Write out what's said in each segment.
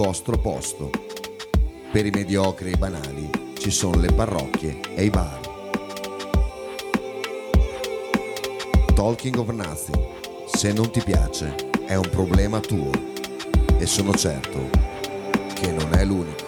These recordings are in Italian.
vostro posto. Per i mediocri e i banali ci sono le parrocchie e i bar. Talking of Nothing. Se non ti piace, è un problema tuo. E sono certo che non è l'unico.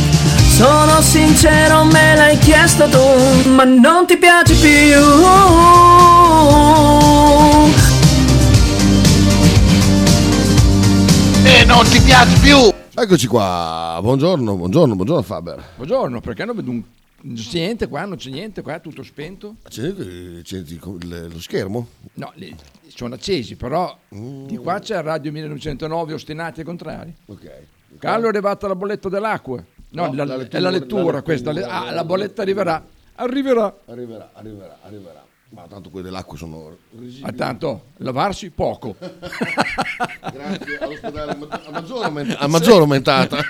Sono sincero, me l'hai chiesto tu, ma non ti piace più. E non ti piace più! Eccoci qua, buongiorno, buongiorno, buongiorno Faber. Buongiorno, perché non vedo un... non c'è niente qua, non c'è niente qua, tutto spento. C'è, c'è il- lo schermo? No, sono accesi, però di qua c'è Radio 1909 ostinati e contrari. Ok. Carlo è arrivata la bolletta dell'acqua. No, No, la- la è lettura- la lettura la questa. lettura, ah, la bolletta arriverà. Arriverà. Arriverà, arriverà, arriverà. Ma tanto quelle dell'acqua sono. Ma tanto, lavarsi poco. Grazie all'ospedale a maggiore, aument- a maggiore aumentata.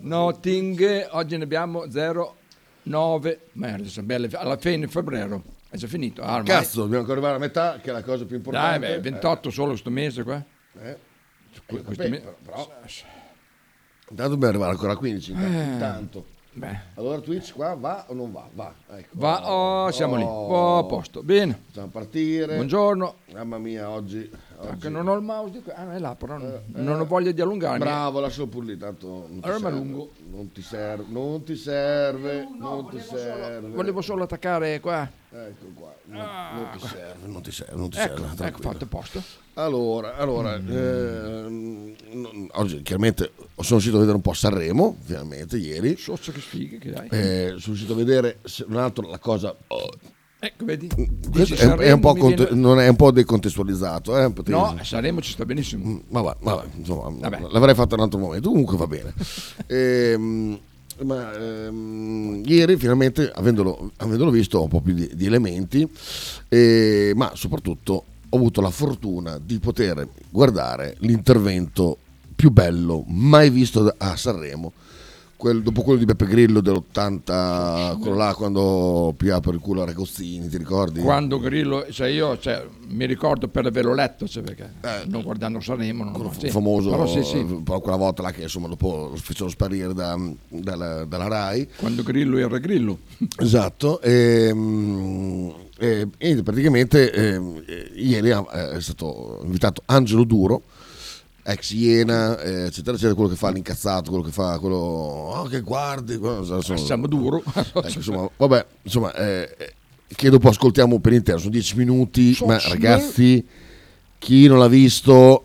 Notting, oggi ne abbiamo 0, 9, merda, sono belle, alla fine febbraio, è già finito. Ah, Cazzo, dobbiamo ancora arrivare a metà, che è la cosa più Dai, importante. beh, 28 solo sto mese qua. Eh, eh. Que- questo Vabbè, me- però, però- Intanto dobbiamo arrivare ancora a 15, intanto. Eh. intanto. Beh. Allora Twitch qua va o non va? Va, ecco. Va, oh, siamo lì. Oh, a posto. Bene. Facciamo partire. Buongiorno. Mamma mia, oggi... oggi... Anche non ho il mouse di qua. Ah, è là, però non, non ho voglia di allungarmi. Bravo, lascialo pure lì, tanto non ti Allora mi serve. allungo. Non ti serve, non ti serve, non ti serve. Volevo solo attaccare qua. Ecco qua, non, non ti serve, non ti serve, non ti Ecco, serve. ecco, fatto a posto. Allora, allora ehm, non- oggi chiaramente sono riuscito a vedere un po' Sanremo, finalmente, ieri. Sozzo che sfighe che hai. Eh, sono riuscito a vedere se- un altro la cosa. oh, Ecco, vedi? questo Dici è, è un po' conte- viene- non è un po' decontestualizzato, eh, potete- No, a Sanremo ci sta benissimo. Mm, Vabbè, vabbè, insomma, Vabbè. l'avrei fatto in un altro momento. Comunque va bene. Ehm, ma ehm, ieri finalmente, avendolo, avendolo visto, ho un po' più di, di elementi, eh, ma soprattutto ho avuto la fortuna di poter guardare l'intervento più bello mai visto a Sanremo. Quel- dopo quello di Beppe Grillo dell'80, quello là quando pia per il culo a Regozzini, ti ricordi? Quando Grillo, cioè io cioè, mi ricordo per averlo letto, cioè perché non guardando Sanremo, non quello sì. famoso, Però sì, sì. però quella volta là che insomma dopo lo fecero sparire da- dalla, dalla RAI. Quando Grillo era Grillo. Esatto, e, mm, e- e praticamente ehm, eh, ieri ha- è stato invitato Angelo Duro, ex Iena, eh, eccetera, eccetera, quello che fa l'incazzato, quello che fa quello oh, che guardi, quello- insomma, Siamo duro. ecco, insomma, vabbè, insomma, eh, eh, che dopo ascoltiamo per intero, sono dieci minuti, ma Soci- ragazzi, chi non l'ha visto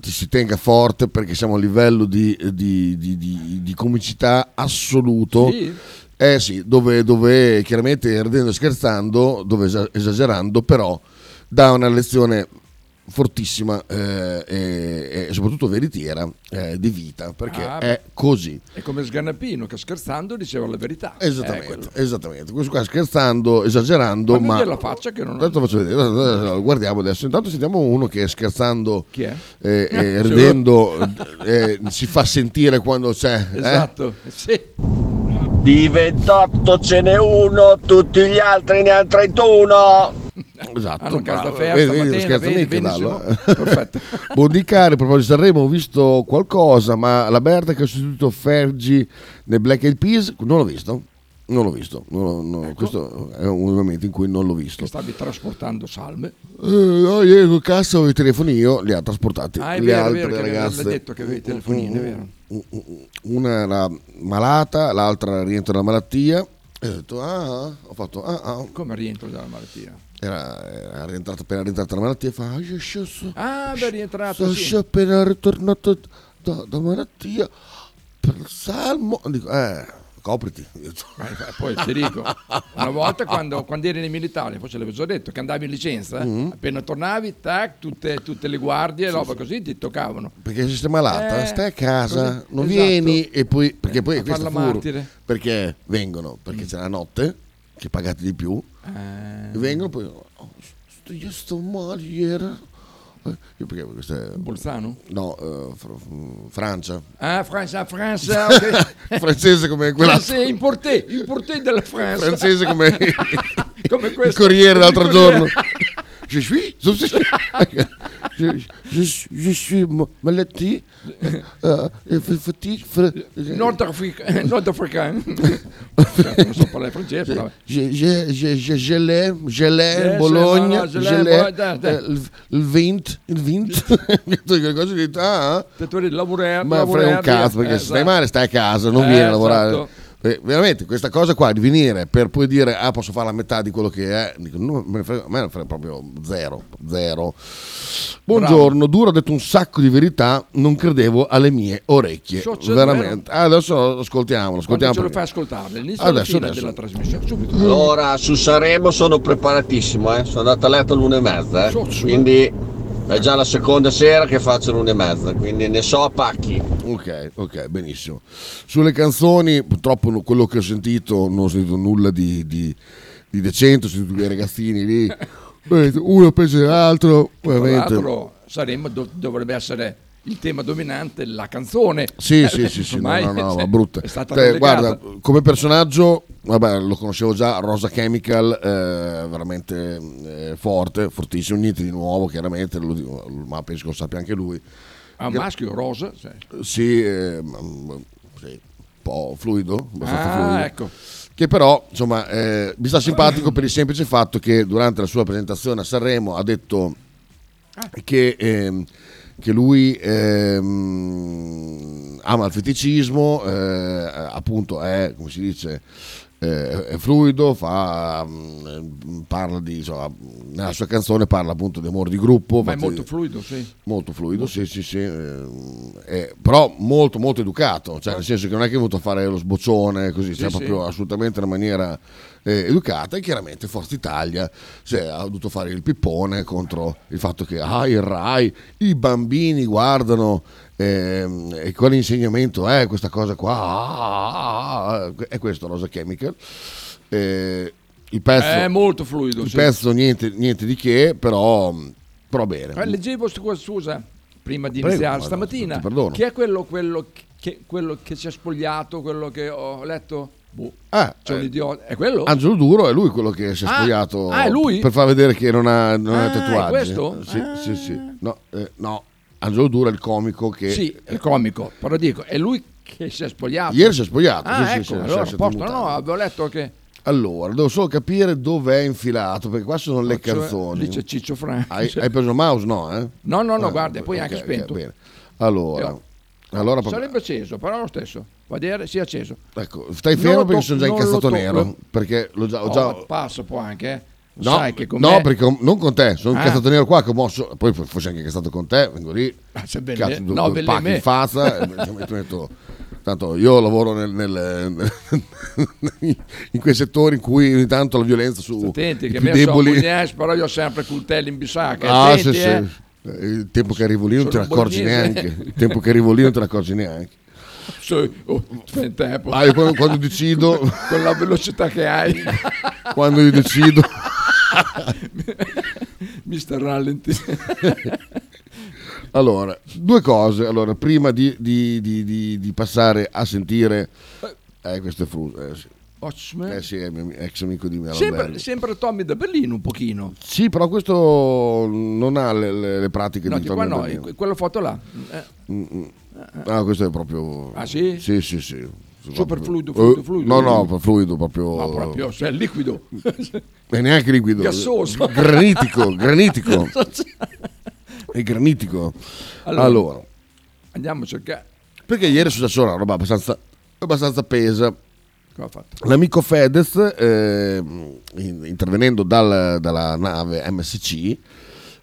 ti si tenga forte perché siamo a livello di, di- di- di- comicità assoluto. Sì. Eh sì, dove, dove chiaramente ridendo e scherzando, dove esa- esagerando, però dà una lezione fortissima eh, e, e soprattutto veritiera eh, di vita, perché Ah, è così. È come Sganapino che scherzando diceva la verità. Eh, Esattamente, quello. esattamente. Questo qua scherzando, esagerando, ma... vedere la faccia che non ho- Tanto faccio vedere, guardiamo adesso. Intanto sentiamo uno che scherzando Chi è? eh, eh, ce ridendo eh, si fa sentire quando c'è. eh? Esatto, sì. Di 28 ce n'è uno, tutti gli altri ne hanno 31. Esatto, Hanno casa bravo. aperta, Vedi, vedi, scherzo vedi. Perfetto. Bondicare, a proposito di Sanremo, ho visto qualcosa, ma la Berta che ha sostituito Fergi nel Black Eyed Peas, non l'ho visto. Non l'ho visto, non l'ho- no, Ecco. questo è un momento in cui non l'ho visto. Che stavi trasportando salme. Eh, no, ieri col cassa avevo i telefoni io, li ha trasportati. Ah, è le vero, altre vero, ragazze. detto che avevi i telefonini, è vero. Una era malata, l'altra rientra dalla malattia. E ho detto, ah, ho fatto, ah, ah. Come rientro dalla malattia? Era, era rientrata, appena rientrata dalla malattia e fa, ah, io so- so- Ah, beh, rientrato, sono sì. appena ritornato da, da malattia per il salmo. Dico, eh, copriti. Ma Poi ti dico, una volta quando, quando eri nei militari, forse l'avevo già detto, che andavi in licenza, Mhm. appena tornavi, tac, tutte, tutte le guardie Sì, roba sì. così ti toccavano. Perché se sei malata, Eh, stai a casa, così, non esatto. vieni e poi perché poi A questo è farla furbo. Perché vengono, perché c'è la notte, che pagate di più, Eh. vengono poi "Oh, sto- io sto male ieri. Eh, Io perché questo è Bolzano? No, eh, Fr- Fr- Francia. Ah, Francia, Francia, ok. Francese come quella Francia, importé, importé della Francia. francese come, come il questo. Corriere l'altro Il Corriere. giorno. Je suis, je suis, je, je, suis- je suis ma- maladie, euh, fatigue, fra- Nord-Africa- Nord-africain. non so parlare francese. Je- je- je- je- Gelé, Bologna, dai. eh, il, il vint, il vint, tutte quelle cose di devi lavorare, ma frega un cazzo perché eh, se stai esatto. male stai a casa, non Eh, vieni a lavorare. Eh, veramente questa cosa qua di venire per poi dire ah posso fare la metà di quello che è, dico, no, me ne frega- a me ne frega proprio zero, zero. Buongiorno, Duro ha detto un sacco di verità, non credevo alle mie orecchie, so- veramente. Ah, adesso ascoltiamolo, ascoltiamo. ce lo perché- fai ascoltare? L'inizio alla Adesso, fine adesso. della trasmissione, subito. Allora, su Sanremo sono preparatissimo, eh. sono andato a letto all'una e mezza, eh. quindi è già la seconda sera che faccio l'una e mezza, quindi ne so a pacchi. Ok, ok, benissimo. Sulle canzoni, purtroppo quello che ho sentito, non ho sentito nulla di, di- di decente, ho sentito dei ragazzini lì, uno all'altro, Tra veramente. l'altro saremmo, dov- dovrebbe essere il tema dominante la canzone. Sì, Eh, sì, sì, sì, no, no, no, ma brutta. È stata Te, guarda, come personaggio, vabbè, lo conoscevo già, Rosa Chemical, eh, veramente eh, forte, fortissimo, niente di nuovo, chiaramente, lo ma penso che lo sappia anche lui. Ah, maschio, rosa. cioè. Sì, eh, sì. po' fluido, abbastanza Ah, fluido. ecco. Che però, insomma, eh, mi sta simpatico per il semplice fatto che durante la sua presentazione a Sanremo ha detto che, ehm, che lui ehm, ama il feticismo, eh, appunto è, come si dice, eh, è fluido, fa, mm, parla di, insomma, nella sua canzone parla appunto di amore di gruppo. Ma è molto fluido, sì. Molto fluido, sì, sì, sì. ehm, eh, però molto, molto educato, cioè nel senso che non è che è venuto a fare lo sboccione così, Sì, cioè sì. proprio assolutamente in una maniera eh, educata e chiaramente Forza Italia cioè, ha dovuto fare il pippone contro il fatto che ah, il RAI, i bambini guardano ehm, e quale insegnamento è questa cosa qua? Ah, ah, ah, è questo Rosa Chemical. Eh, il pezzo, È molto fluido, il sì. pezzo niente, niente di che, però, però bene. Eh, leggevo scusa, prima di Prego, iniziare ma- stamattina, chi è quello, quello che, quello che si è spogliato, quello che ho letto? Boh, Ah, c'è un eh, idiota, è quello? Angelo Duro è lui quello che si è Ah, spogliato ah, è lui? per far vedere che non ha, non ha Ah, è tatuaggi. questo? Sì, Ah. sì, sì. No, eh, no, Angelo Duro è il comico che Sì, è il comico, però dico, è lui che si è spogliato. Ieri si è spogliato, Ah, sì, ecco, sì, allora, si è posto, no, avevo letto che... Allora, devo solo capire dove è infilato, perché qua sono le Cioè, canzoni. c'è Ciccio Franchi. Hai, hai preso mouse? No, eh? No, no, no, Ah, guarda, poi è ok, anche spento. bene. Allora, Io- allora Sarebbe acceso, però lo stesso. A dire, sì, acceso. ecco, stai fermo perché to- sono già incazzato to- nero, lo- perché l'ho già... Ho già Oh, passo può anche, eh. Lo No, sai che con no me- perché non con te, sono Ah. incazzato nero qua che ho mosso, poi f- fossi anche incazzato con te, vengo lì, Ah, belle- cazzo, due, no, due belle pacchi in faccia, e mi metto- tanto io lavoro nel- nel- in quei settori in cui ogni tanto la violenza su Attenti, i che più me deboli... pugnesi, però io ho sempre coltelli in bisacca. Ah, attenti, sì, sì. eh. Eh, Il tempo che arrivo lì non te ne accorgi neanche, il tempo che arrivo lì non te ne accorgi neanche. Sì, oh. Ah, io quando, quando decido, Con la velocità che hai. quando io decido, Mister Rallenti. Allora, due cose. Allora, prima di, di- di- di- passare a sentire... Eh, questo è Fruso. Eh, sì. Otsman. Eh sì, è mio ex amico di Milano. Sempre, sempre Tommy da Berlino un pochino. Sì, però questo non ha le, le- le pratiche No, di Tommy qua no, Berlino. que- quella foto là. Eh, Mm, mm. Ah, questo è proprio... Ah, sì? Sì, sì, sì. Super fluido, Eh, fluido. No, no, per fluido proprio... No, proprio, cioè liquido. E neanche liquido. Gassoso. Granitico, granitico. È granitico. Allora. Allora, Andiamo a cercare. perché ieri è successa una roba abbastanza, abbastanza pesa. L'amico Fedez, eh, in- intervenendo dal- dalla nave MSC,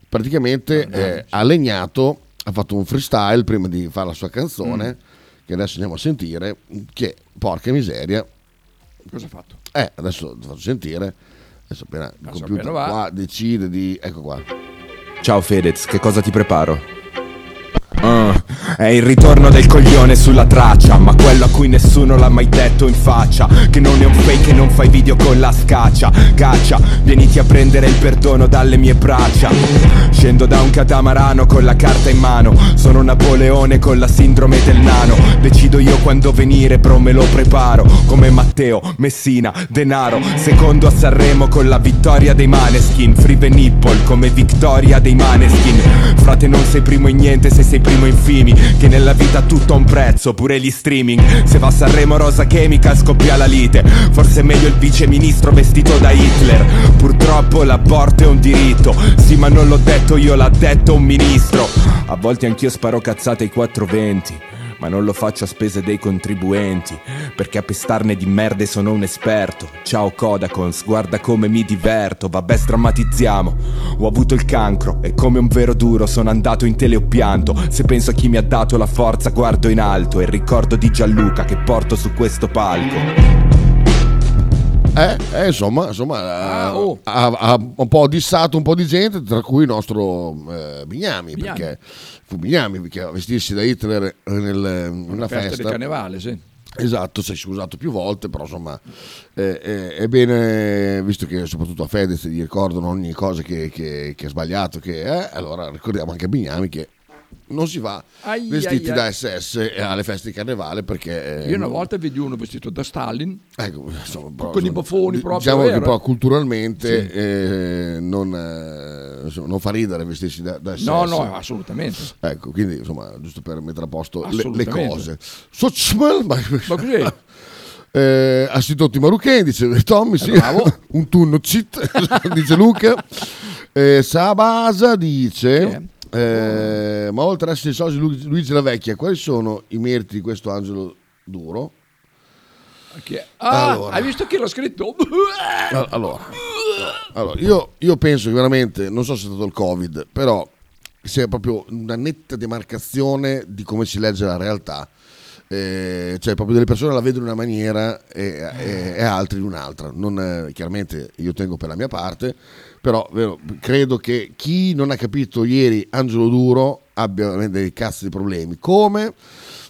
praticamente eh, ha legnato, ha fatto un freestyle prima di fare la sua canzone, che adesso andiamo a sentire, che porca miseria, Cosa ha fatto? eh, adesso lo faccio sentire, adesso appena il Adesso computer appena qua decide di... ecco qua. Ciao Fedez, che cosa ti preparo? Ah, è il ritorno del coglione sulla traccia Ma quello a cui nessuno l'ha mai detto in faccia Che non è un fake e non fai video con la scaccia. Caccia, vieniti a prendere il perdono dalle mie braccia. Scendo da un catamarano con la carta in mano Sono Napoleone con la sindrome del nano. Decido io quando venire, bro me lo preparo. Come Matteo, Messina, Denaro Secondo a Sanremo con la vittoria dei Maneskin. Free Nipple come vittoria dei Maneskin Frate non sei primo in niente se sei primo in fimi. Che nella vita tutto ha un prezzo, pure gli streaming. Se va a Sanremo Rosa Chemical scoppia la lite. Forse è meglio il viceministro vestito da Hitler. Purtroppo l'aborto è un diritto. Sì ma non l'ho detto io, l'ha detto un ministro. A volte anch'io sparo cazzate ai 420 ma non lo faccio a spese dei contribuenti, perché a pestarne di merde sono un esperto. Ciao Kodakons, guarda come mi diverto, vabbè strammatizziamo. Ho avuto il cancro e come un vero duro sono andato in tele ho pianto. Se penso a chi mi ha dato la forza guardo in alto e ricordo di Gianluca che porto su questo palco. Eh, eh, insomma, insomma Ah, ha- oh. ha, ha un po' dissato un po' di gente, tra cui il nostro eh, Bignami, Bignami. perché fu Bignami perché a vestirsi da Hitler nel- una festa festa. di carnevale, sì. Esatto, si è scusato più volte, però insomma eh, eh, è bene, visto che soprattutto a Fedez gli ricordano ogni cosa che, che- che ha sbagliato, che, eh, allora ricordiamo anche a Bignami che non si va Ai, vestiti ai, da. SS alle feste di carnevale perché... eh, Io una volta vedi uno vestito da Stalin, Ecco, insomma, però, con i insomma, baffoni proprio. Diciamo che vero? poi culturalmente Sì. eh, non, eh, non fa ridere vestirsi da, da SS. No, no, assolutamente. Ecco, quindi insomma, giusto per mettere a posto le, le cose. Sochmal, ma, Ma così? eh, Assitotti Maruchen, dice Tommy, sì. un tunno cheat, dice Luca. Eh, Sabasa dice, eh, ma oltre a essere soci Lu- Luigi la Vecchia, quali sono i meriti di questo angelo duro? È? Ah, Allora. hai visto chi l'ha scritto? Al- Allora, allora, io, io penso che veramente, non so se è stato il Covid, però sia proprio una netta demarcazione di come si legge la realtà. Eh, cioè, proprio delle persone la vedono in una maniera e, e- e altri in un'altra. Non, eh, chiaramente io tengo per la mia parte, però vero, credo che chi non ha capito ieri Angelo Duro abbia dei cazzo di problemi. Come?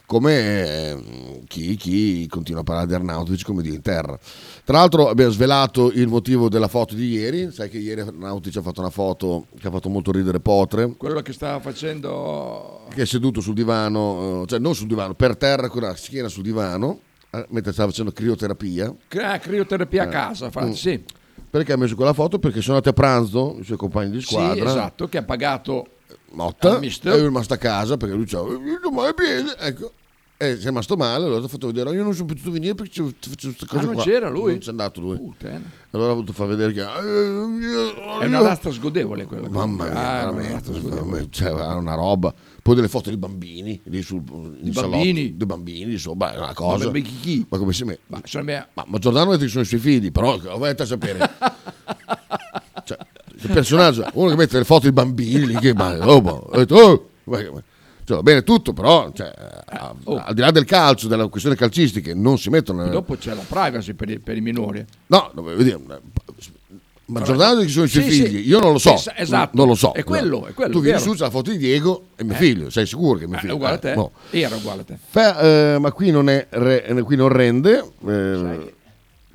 come eh, chi, chi continua a parlare di Arnautovic come di in terra. Tra l'altro abbiamo svelato il motivo della foto di ieri, sai che ieri Arnautovic ha fatto una foto che ha fatto molto ridere Potre, Quello che stava facendo... che è seduto sul divano, eh, cioè non sul divano, per terra con la schiena sul divano, eh, mentre stava facendo crioterapia. Ah, crioterapia a Eh, casa, fa- mm. sì. Perché ha messo quella foto? Perché sono andati a pranzo i suoi compagni di Sì, squadra. esatto, che ha pagato Motta al mister. è rimasto a casa perché lui diceva "Eh, non mai bene ecco e si è rimasto male allora ho fatto vedere io non sono potuto venire perché c'è facevo queste cose Ah, non qua c'era lui? non c'è andato lui Puttana. allora ho voluto far vedere che "Eh, È una razza sgodevole quella. mamma mia Ah, veramente mia, cioè, era una roba poi delle foto di bambini lì sul salotto, bambini? dei bambini insomma è una cosa Ma bambini chi? ma come si mette Ma, me- ma, ma Giordano ha detto che sono i suoi figli però vai a sapere cioè, il personaggio uno che mette le foto di bambini lì che ma, oh, ho detto, oh, cioè, va bene tutto però cioè, a- oh. al di là del calcio della questione calcistica non si mettono E dopo c'è la privacy per i, per i minori. no no, dire, ma Giordano che sono i suoi Sì, sì. figli io non lo so Sì, esatto. non lo so È quello, è quello, tu vieni su c'è la foto di Diego e mio Eh. figlio sei sicuro che è mio Eh, figlio è uguale a Eh, te. boh. Era uguale a te. Fa- eh, ma qui non, è re- eh, qui non rende. eh,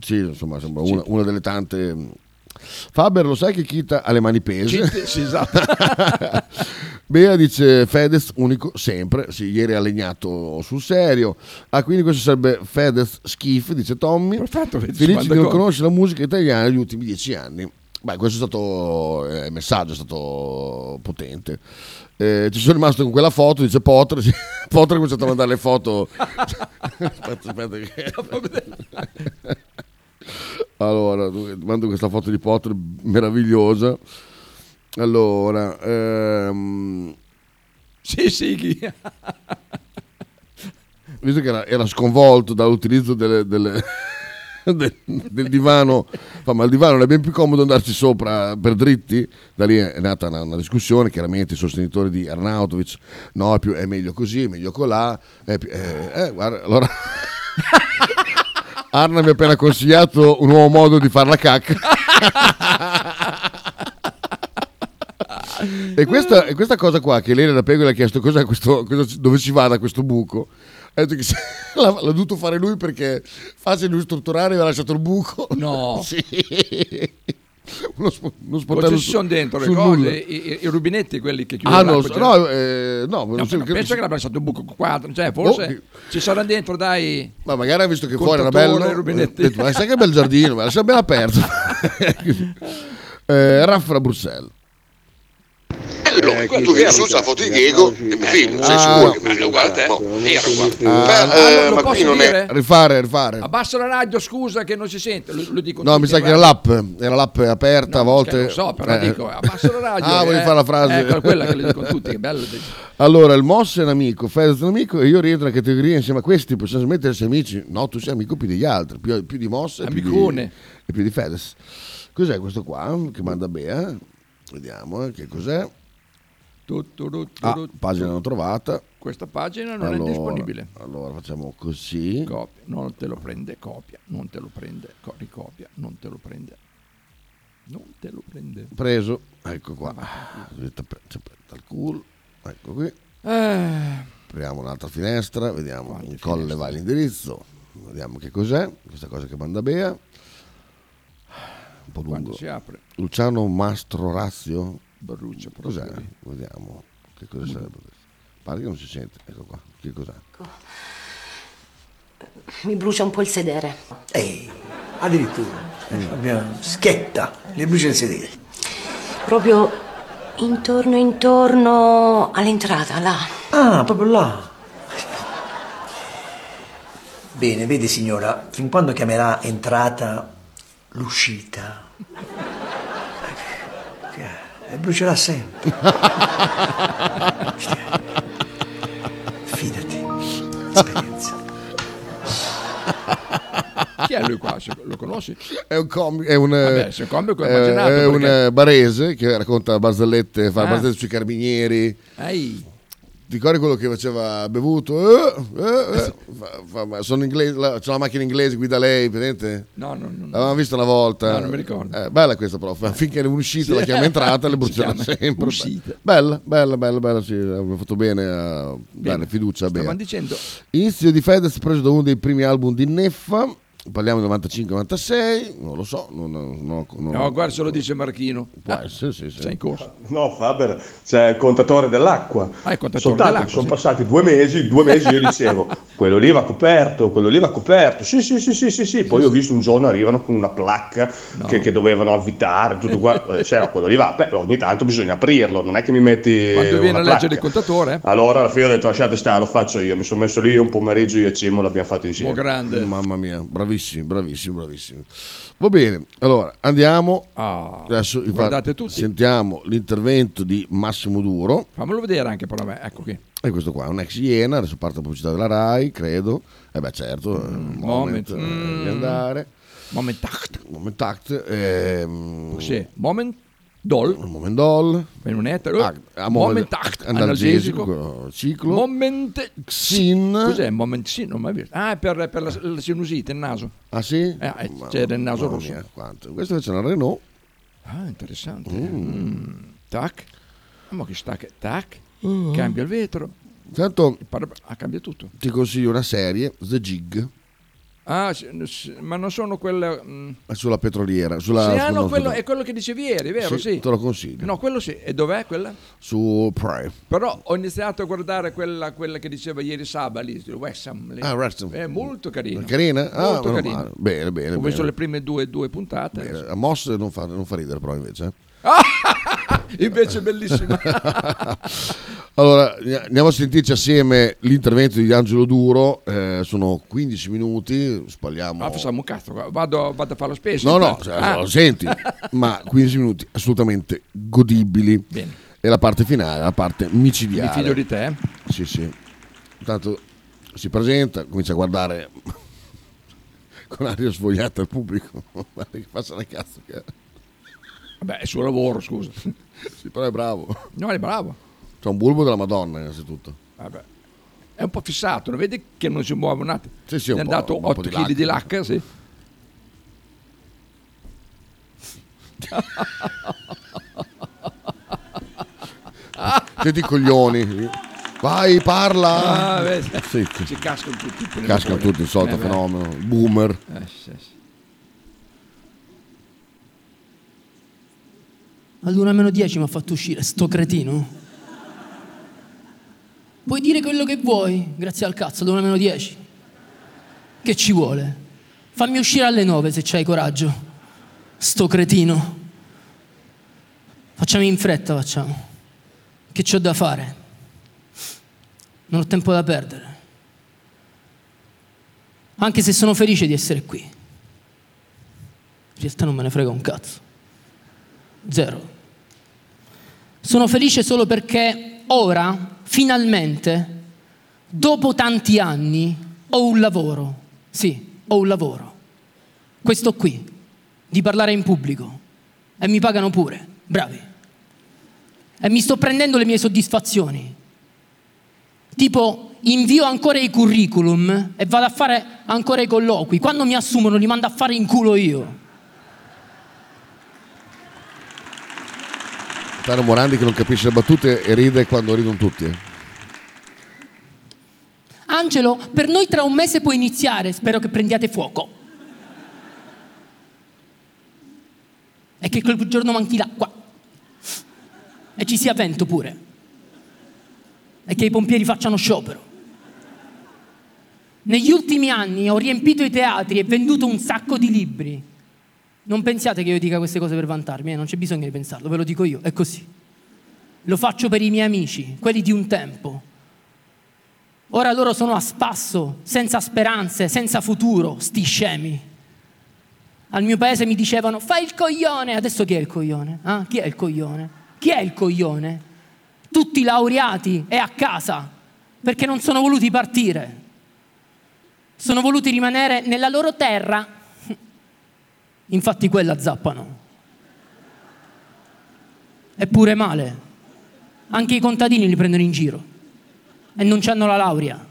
sì, insomma, sembra una, una delle tante. Faber, lo sai che Kita ha le mani pese? Sì, esatto. Bea dice Fedez unico sempre, sì, ieri ha legnato sul serio. Ah, quindi questo sarebbe Fedez schif, dice Tommy. Perfetto, Felice di non conoscere la musica italiana negli ultimi dieci anni. Beh, questo è stato eh, il messaggio, è stato potente. Eh, ci sono rimasto con quella foto, dice Potter. Potter ha cominciato a mandare le foto. aspetta, aspetta. Che... allora, mando questa foto di Potter meravigliosa. Allora, ehm, Sì, sì. chi- visto che era, era sconvolto dall'utilizzo delle- delle- del, del divano, fa, ma il divano non è ben più comodo andarci sopra per dritti? Da lì è nata una, una discussione, chiaramente i sostenitori di Arnautovic, no, è, più- è meglio così, è meglio colà. È più- eh, eh, guarda, allora... Arna mi ha appena consigliato un nuovo modo di fare la cacca. E questa, e questa cosa qua che Elena da Pego le ha chiesto questo, cosa- dove si va da questo buco, ha detto che l'ha, l'ha dovuto fare lui perché facile lui strutturare e aveva lasciato il buco. No. sì. Uno, sp- uno sportello ci sono dentro le cose, i, i- rubinetti, quelli che Ah, chiudono no, l'acqua, no, cioè- eh, no, No, penso che l'abbia lasciato un buco quadro, cioè forse che- ci sarà dentro, dai. Ma magari ha visto che fuori era bello. detto, ma sai che bel giardino, ma lascia ben aperto. eh, Raffa da Bruxelles. tu vieni su la foto di Diego e mio figlio, sei Ah. sicuro che è uguale a te? Era uguale. Ah, Beh, eh, lo ma posso qui non è... Rifare, rifare. Abbassa la radio, scusa che non si sente. Lo, dico No, mi sa che era guarda. l'app, era l'app aperta a volte. Lo so, però Eh. dico, abbassa la radio. Ah, volevi eh. fare la frase. Ecco, quella che le dicono tutti, che bello. Allora, il Moss è un amico, Fedez è un amico e io rientro nella categoria insieme a questi, possiamo smettere di essere amici? No, tu sei amico più degli altri, più, più di Moss e più di, Amicone. e più di Fedez. Cos'è questo qua che manda Bea? Vediamo eh, che cos'è. Ah, pagina non trovata. Questa pagina non Allora- è disponibile. Allora facciamo così. Copia, non te lo prende, copia, non te lo prende, co- ricopia, non te lo prende. Non te lo prende. Preso, ecco qua. Dal culo, ecco qui. Eh, Apriamo un'altra finestra, vediamo in colle va l'indirizzo, vediamo che cos'è, questa cosa che manda Bea. Un po' lungo. si apre. Luciano Mastro Razio? Cos'è? proprio. Vediamo che cosa sarebbe questo. Pare che non si sente. Ecco qua. Che cos'è? Mi brucia un po' il sedere. Ehi, addirittura. Eh, Abbiamo schietta, le brucia il sedere. Proprio intorno intorno all'entrata, là. Ah, proprio là. Bene, vede signora, fin quando chiamerà entrata l'uscita, eh, brucerà sempre. Fidati, esperienza. Chi è lui qua? Se- Lo conosci? È un comico, è un, Vabbè, se è un comico immaginato, è un perché- barese che racconta barzellette, fa Ah. barzellette sui carabinieri. Ehi. Ti ricordi quello che faceva bevuto? Eh, eh, eh, fa- fa- sono inglese, la- c'è la macchina inglese, guida lei, presente? No, no, no. L'avevamo vista una volta. No, non mi ricordo. Eh, bella questa prof. Finché è un'uscita Sì. la chiama entrata, le chiama sempre. uscita. Bella, bella, bella, bella. Sì, abbiamo fatto bene a dare fiducia. Stavamo Bene. dicendo Inizio di Fedez preso da uno dei primi album di Neffa. Parliamo del 95-96, non lo so. Non, non- non- No, guarda se lo dice Marchino. Può essere, sì, sì. Sei in corso. No, Faber, c'è il contatore dell'acqua. Ah, il contatore Soltanto dell'acqua, sono sì. passati due mesi, due mesi io dicevo, quello lì va coperto, quello lì va coperto. Sì, sì, sì, sì, sì, sì. Poi ho visto un giorno arrivano con una placca che, che dovevano avvitare, tutto qua. Eh, C'era quello lì va, beh, ogni tanto bisogna aprirlo, non è che mi metti Quando viene a leggere il contatore, Allora alla fine ho detto lasciate stare, lo faccio io. Mi sono messo lì un pomeriggio io e Cimo l'abbiamo fatto insieme. grande. Mamma mia, bravissimi, bravissimi, bravissimi. Va bene, allora andiamo. Adesso Ah, guardate tutti. sentiamo l'intervento di Massimo Duro. fammelo vedere anche per me. Ecco qui. E questo qua è un ex Iena, adesso parte la pubblicità della RAI, credo. E beh certo, è un moment, moment, eh, mm. di andare. Moment act. Moment act. ehm, Sì, moment dol. Moment dol. Per un etero. Ah, a moment moment analgesico, ciclo. Moment Xin. Cos'è moment sin? Non mai visto. Ah, è per, per la, la sinusite, il naso. Ah sì? Eh, eh, c'era il naso rosso. mia, quanto. Questo invece è una Renault. Ah, interessante. Mm. Mm. Tac. Ah, ma che sta che... Tac. Mm. Cambia il vetro. Tanto Il para- Ah, cambia tutto. ti consiglio una serie, The Jig, Ah, ma non sono quelle... mm. sulla petroliera. Sulla, sì, ah, no, quello, è quello che dicevi ieri, vero? Sì, Sì. te lo consiglio. No, quello sì. E dov'è quella? Su Prime. Però ho iniziato a guardare quella, quella che diceva ieri Saba lì, Ham. lì. Ah, West Ham. È molto carina. Carina? Ah, Molto carina. male. Bene, bene, Ho visto bene. le prime due, due puntate. Bene, A Moss non fa, non fa ridere però invece. eh. Invece è bellissima. Allora, andiamo a sentirci assieme l'intervento di Angelo Duro, eh, sono 15 minuti, spalliamo... Ah, facciamo un cazzo, vado, vado a fare la spesa. No, no, cioè, Ah. lo senti, ma 15 minuti assolutamente godibili. Bene. E la parte finale, la parte micidiale. Mi fido di te. eh? Sì, sì. Intanto si presenta, comincia a guardare con aria svogliata al pubblico. Guarda che faccia la cazzo che. Vabbè, è il suo lavoro, scusa. Sì, però è bravo. No, è bravo. C'è un bulbo della Madonna, innanzitutto. Vabbè. È un po' fissato, lo vedi che non si muove un attimo. Sì, sì, un è po', andato un po' 8 di kg di lacca, sì. Senti i coglioni. Vai, parla. Ah. Sì. Si cascano tutti. Cascano tutti, il solito Eh, fenomeno. Boomer. Eh, sì, sì. All'una meno 10 mi ha fatto uscire, sto cretino. Puoi dire quello che vuoi, grazie al cazzo, all'una meno 10. Che ci vuole? Fammi uscire alle 9 se c'hai coraggio. Sto cretino. Facciamo in fretta, facciamo. Che c'ho da fare? Non ho tempo da perdere. Anche se sono felice di essere qui. In realtà non me ne frega un cazzo. Zero. Sono felice solo perché ora, finalmente, dopo tanti anni, ho un lavoro. Sì, ho un lavoro. Questo qui, di parlare in pubblico. E mi pagano pure. Bravi. E mi sto prendendo le mie soddisfazioni. Tipo, invio ancora i curriculum e vado a fare ancora i colloqui. Quando mi assumono li mando a fare in culo io. Tano Morandi che non capisce le battute e ride quando ridono tutti. eh. Angelo, per noi tra un mese può iniziare, spero che prendiate fuoco. E che quel giorno manchi l'acqua. E ci sia vento pure. E che che i pompieri facciano sciopero. Negli ultimi anni ho riempito i teatri e venduto un sacco di libri. Non pensiate che io dica queste cose per vantarmi, eh, non c'è bisogno di pensarlo, ve lo dico io, è così. Lo faccio per i miei amici, quelli di un tempo. Ora loro sono a spasso, senza speranze, senza futuro, sti scemi. Al mio paese mi dicevano fai il coglione, adesso chi è il coglione? Ah, Chi è il coglione? Chi è il coglione? Tutti laureati e a casa perché non sono voluti partire. Sono voluti rimanere nella loro terra. Infatti quella zappano. Eppure male. Anche i contadini li prendono in giro e non hanno la laurea.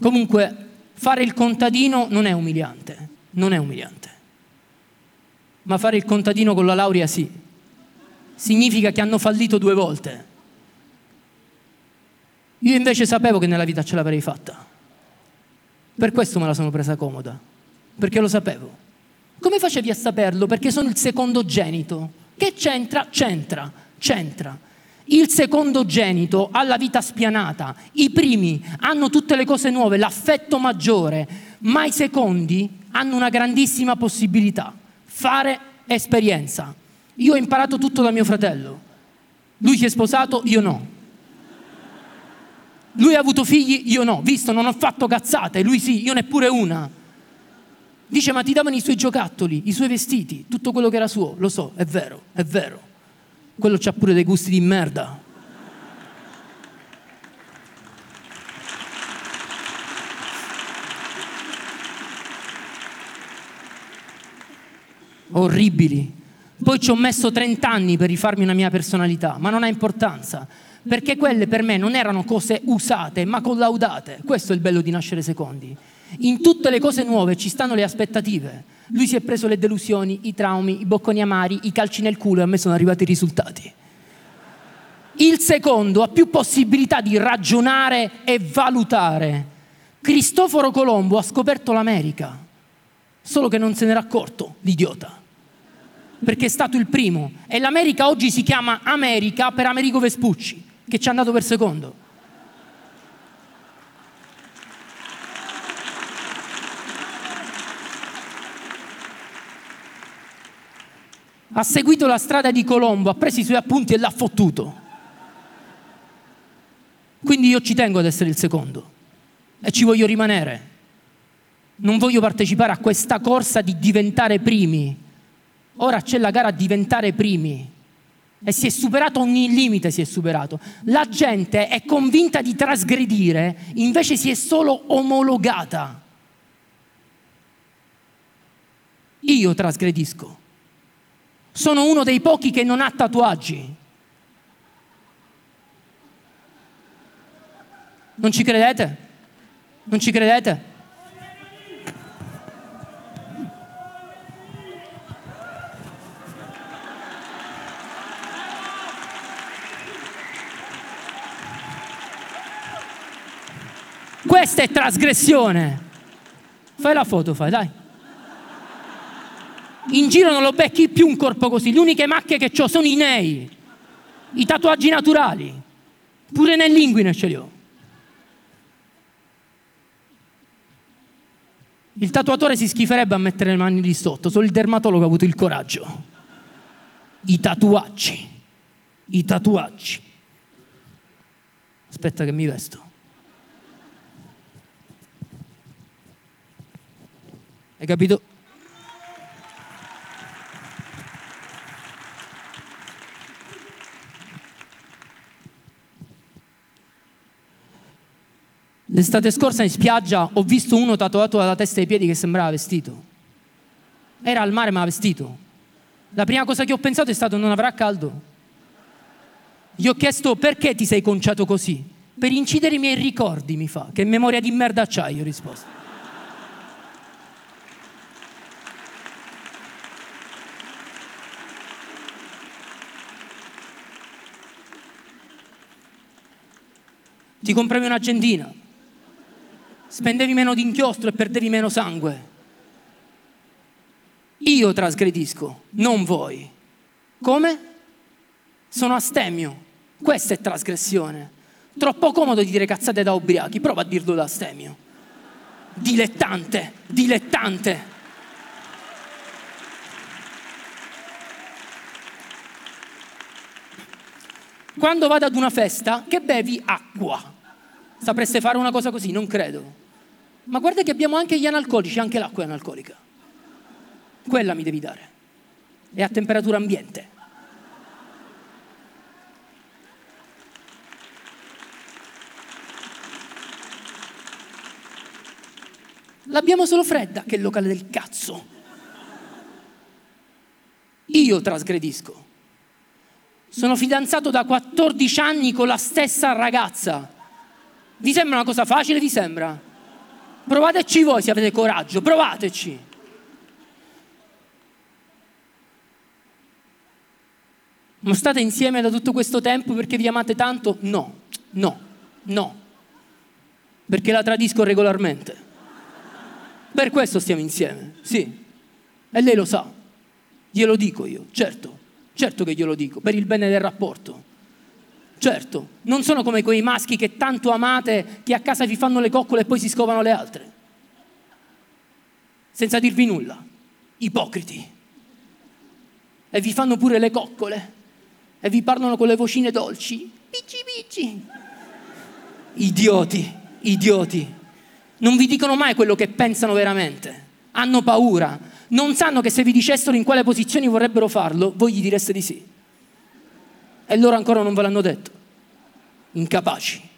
Comunque, fare il contadino non è umiliante, non è umiliante. Ma fare il contadino con la laurea sì. Significa che hanno fallito due volte. Io invece sapevo che nella vita ce l'avrei fatta. Per questo me la sono presa comoda, perché lo sapevo. Come facevi a saperlo? Perché sono il secondogenito. Che c'entra? C'entra, c'entra. Il secondogenito ha la vita spianata, i primi hanno tutte le cose nuove, l'affetto maggiore, ma i secondi hanno una grandissima possibilità, fare esperienza. Io ho imparato tutto da mio fratello. Lui si è sposato, io no. Lui ha avuto figli, io no. Visto, non ho fatto cazzate, lui sì, io neppure una. Dice, ma ti davano i suoi giocattoli, i suoi vestiti, tutto quello che era suo. Lo so, è vero, è vero. Quello c'ha pure dei gusti di merda. Orribili. Poi ci ho messo 30 anni per rifarmi una mia personalità, ma non ha importanza, perché quelle per me non erano cose usate, ma collaudate. Questo è il bello di nascere secondi. In tutte le cose nuove ci stanno le aspettative. Lui si è preso le delusioni, i traumi, i bocconi amari, i calci nel culo e a me sono arrivati i risultati. Il secondo ha più possibilità di ragionare e valutare. Cristoforo Colombo ha scoperto l'America, solo che non se n'era accorto, l'idiota, perché è stato il primo. E l'America oggi si chiama America per Amerigo Vespucci, che ci è andato per secondo. Ha seguito la strada di Colombo, ha preso i suoi appunti e l'ha fottuto. Quindi io ci tengo ad essere il secondo e ci voglio rimanere. Non voglio partecipare a questa corsa di diventare primi. Ora c'è la gara a diventare primi e si è superato ogni limite, si è superato. La gente è convinta di trasgredire, invece si è solo omologata. Io trasgredisco. Sono uno dei pochi che non ha tatuaggi. Non ci credete? Non ci credete? Questa è trasgressione. Fai la foto, fai, dai. In giro non lo becchi più un corpo così. Le uniche macchie che ho sono i nei, i tatuaggi naturali. Pure nell'inguine ce li ho. Il tatuatore si schiferebbe a mettere le mani lì sotto, solo il dermatologo ha avuto il coraggio. I tatuaggi. I tatuaggi. Aspetta che mi vesto. Hai capito? L'estate scorsa in spiaggia ho visto uno tatuato dalla testa ai piedi che sembrava vestito. Era al mare ma vestito. La prima cosa che ho pensato è stato non avrà caldo. Gli ho chiesto perché ti sei conciato così? Per incidere i miei ricordi, mi fa. Che memoria di merda c'hai, ho risposto. Ti compravi un'agendina, spendevi meno di inchiostro e perdevi meno sangue. Io trasgredisco, non voi. Come? Sono astemio. Questa è trasgressione. Troppo comodo di dire cazzate da ubriachi, prova a dirlo da astemio. Dilettante, dilettante. Quando vado ad una festa, che bevi? Acqua. Sapreste fare una cosa così? Non credo. Ma guarda che abbiamo anche gli analcolici, anche l'acqua è analcolica. Quella mi devi dare. È a temperatura ambiente. L'abbiamo solo fredda, che è il locale del cazzo. Io trasgredisco. Sono fidanzato da 14 anni con la stessa ragazza. Vi sembra una cosa facile? Vi sembra? Provateci voi se avete coraggio, provateci. Ma state insieme da tutto questo tempo perché vi amate tanto? No, no, no. Perché la tradisco regolarmente. Per questo stiamo insieme, sì. E lei lo sa. Glielo dico io, certo. Certo che glielo dico, per il bene del rapporto. Certo, non sono come quei maschi che tanto amate che a casa vi fanno le coccole e poi si scovano le altre. Senza dirvi nulla. Ipocriti. E vi fanno pure le coccole. E vi parlano con le vocine dolci. Picci picci. Idioti, idioti. Non vi dicono mai quello che pensano veramente. Hanno paura. Non sanno che se vi dicessero in quale posizioni vorrebbero farlo, voi gli direste di sì. E loro ancora non ve l'hanno detto. Incapaci.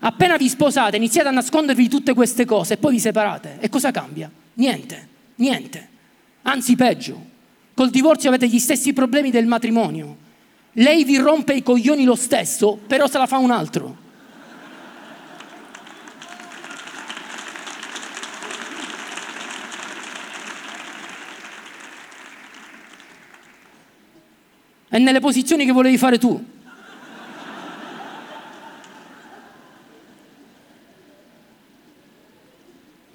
Appena vi sposate, iniziate a nascondervi tutte queste cose e poi vi separate. E cosa cambia? Niente, niente. Anzi, peggio. Col divorzio avete gli stessi problemi del matrimonio. Lei vi rompe i coglioni lo stesso, però se la fa un altro. È nelle posizioni che volevi fare tu.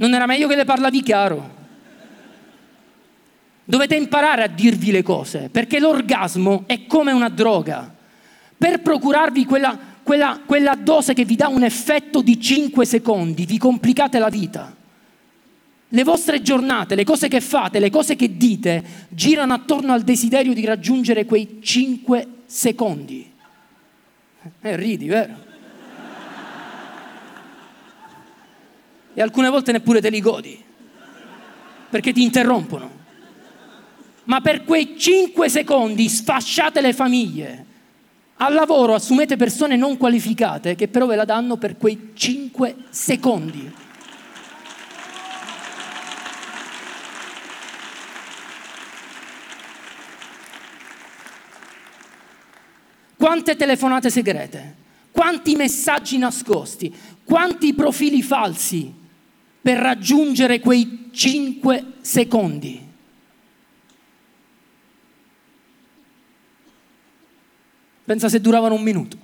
Non era meglio che le parlavi chiaro? Dovete imparare a dirvi le cose, perché l'orgasmo è come una droga. Per procurarvi quella, quella, quella dose che vi dà un effetto di 5 secondi, vi complicate la vita. Le vostre giornate, le cose che fate, le cose che dite, girano attorno al desiderio di raggiungere quei 5 secondi. Eh, ridi, vero? E alcune volte neppure te li godi, perché ti interrompono. Ma per quei 5 secondi sfasciate le famiglie. Al lavoro assumete persone non qualificate che però ve la danno per quei 5 secondi. Quante telefonate segrete, quanti messaggi nascosti, quanti profili falsi per raggiungere quei 5 secondi. Pensa se duravano un minuto.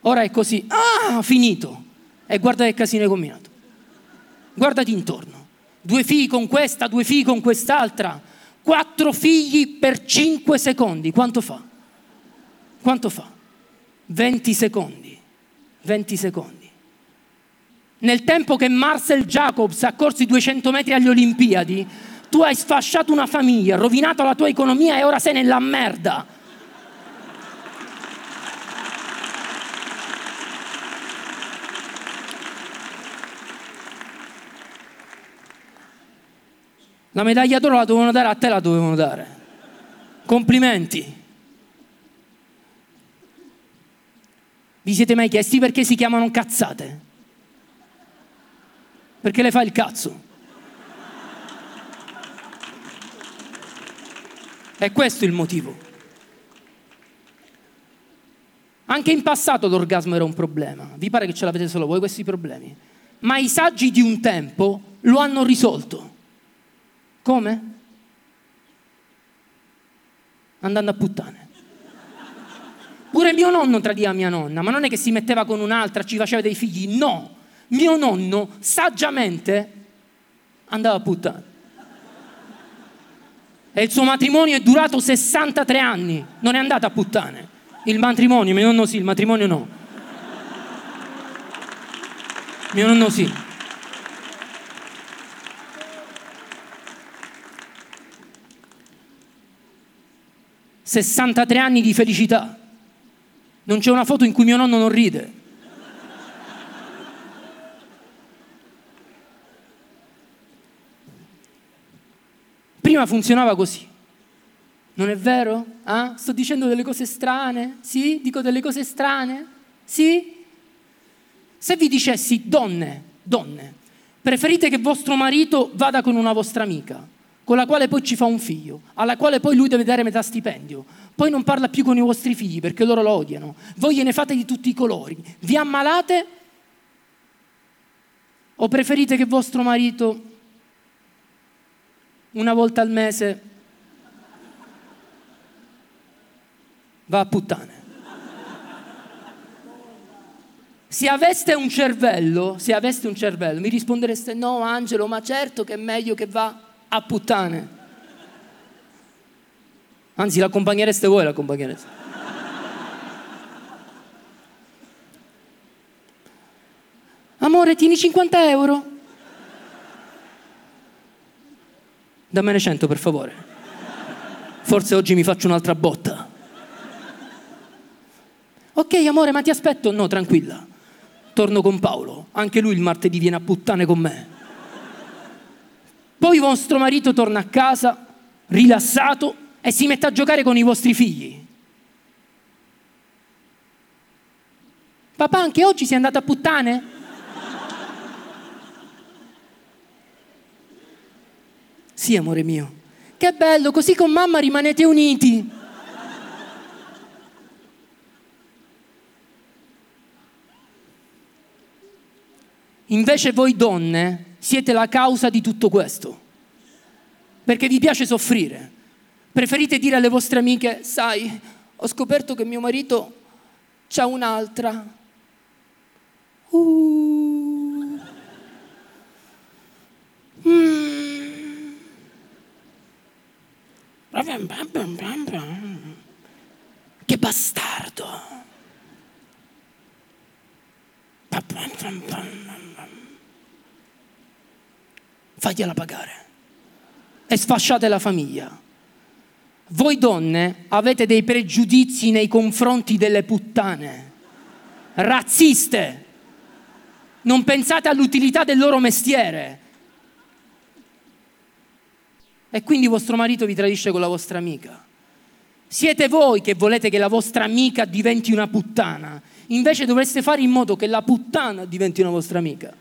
Ora è così, ah, finito. E guarda che casino hai combinato. Guardati intorno. Due figli con questa, due figli con quest'altra. Quattro figli per cinque secondi. Quanto fa? Quanto fa? 20 secondi. 20 secondi. Nel tempo che Marcel Jacobs ha corso i 200 metri agli Olimpiadi, tu hai sfasciato una famiglia, rovinato la tua economia e ora sei nella merda. La medaglia d'oro la dovevano dare a te, la dovevano dare. Complimenti. Vi siete mai chiesti perché si chiamano cazzate? Perché le fa il cazzo. È questo il motivo. Anche in passato l'orgasmo era un problema. Vi pare che ce l'avete solo voi questi problemi? Ma i saggi di un tempo lo hanno risolto. Come? Andando a puttane. Pure mio nonno tradiva mia nonna, ma non è che si metteva con un'altra, ci faceva dei figli, no. Mio nonno saggiamente andava a puttane. E il suo matrimonio è durato 63 anni, non è andato a puttane. Il matrimonio, mio nonno sì, il matrimonio no. Mio nonno sì. ...63 anni di felicità. Non c'è una foto in cui mio nonno non ride. Prima funzionava così. Non è vero? Ah? Sto dicendo delle cose strane? Sì? Dico delle cose strane? Sì? Se vi dicessi, donne, donne, preferite che vostro marito vada con una vostra amica, con la quale poi ci fa un figlio, alla quale poi lui deve dare metà stipendio, poi non parla più con i vostri figli perché loro lo odiano, voi gliene fate di tutti i colori, vi ammalate o preferite che vostro marito una volta al mese va a puttane? Se aveste un cervello, se aveste un cervello, mi rispondereste no Angelo, ma certo che è meglio che va a puttane. Anzi, l'accompagnereste voi, l'accompagnereste. Amore, tieni 50 euro. Dammene 100 per favore. Forse oggi mi faccio un'altra botta. Ok amore, ma ti aspetto? No, tranquilla. Torno con Paolo. Anche lui il martedì viene a puttane con me. Poi vostro marito torna a casa, rilassato, e si mette a giocare con i vostri figli. Papà, anche oggi sei andato a puttane? Sì, amore mio. Che bello, così con mamma rimanete uniti. Invece voi donne siete la causa di tutto questo. Perché vi piace soffrire. Preferite dire alle vostre amiche, sai, ho scoperto che mio marito c'ha un'altra. Uh. Mm. Che bastardo. Fagliela pagare. E sfasciate la famiglia. Voi donne avete dei pregiudizi nei confronti delle puttane, razziste. Non pensate all'utilità del loro mestiere. E quindi vostro marito vi tradisce con la vostra amica. Siete voi che volete che la vostra amica diventi una puttana. Invece dovreste fare in modo che la puttana diventi una vostra amica.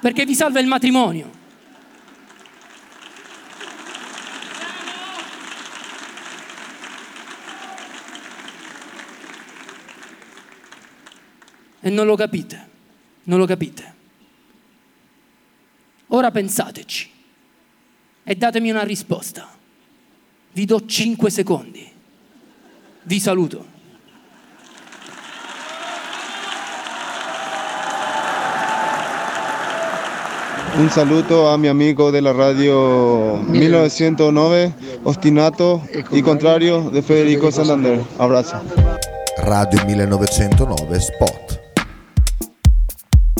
Perché vi salva il matrimonio. E non lo capite, non lo capite. Ora pensateci e datemi una risposta. Vi do 5 secondi. Vi saluto. Un saluto a mi amico della radio 1909, ostinato y contrario de Federico Santander. Abrazo. Radio 1909 Spot.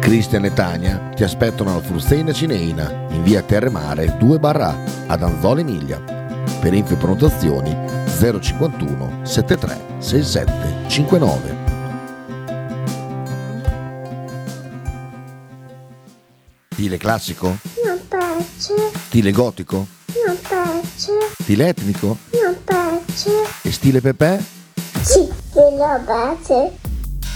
Cristian e Tania ti aspettano alla Frusteina Cineina in via Terremare 2 barra ad Anzola Emilia. Per info e prenotazioni 051 73 67 59. Stile classico? Non piace, Stile gotico? non piace, Stile etnico? non piace. E stile Pepe? Sì, lo piace.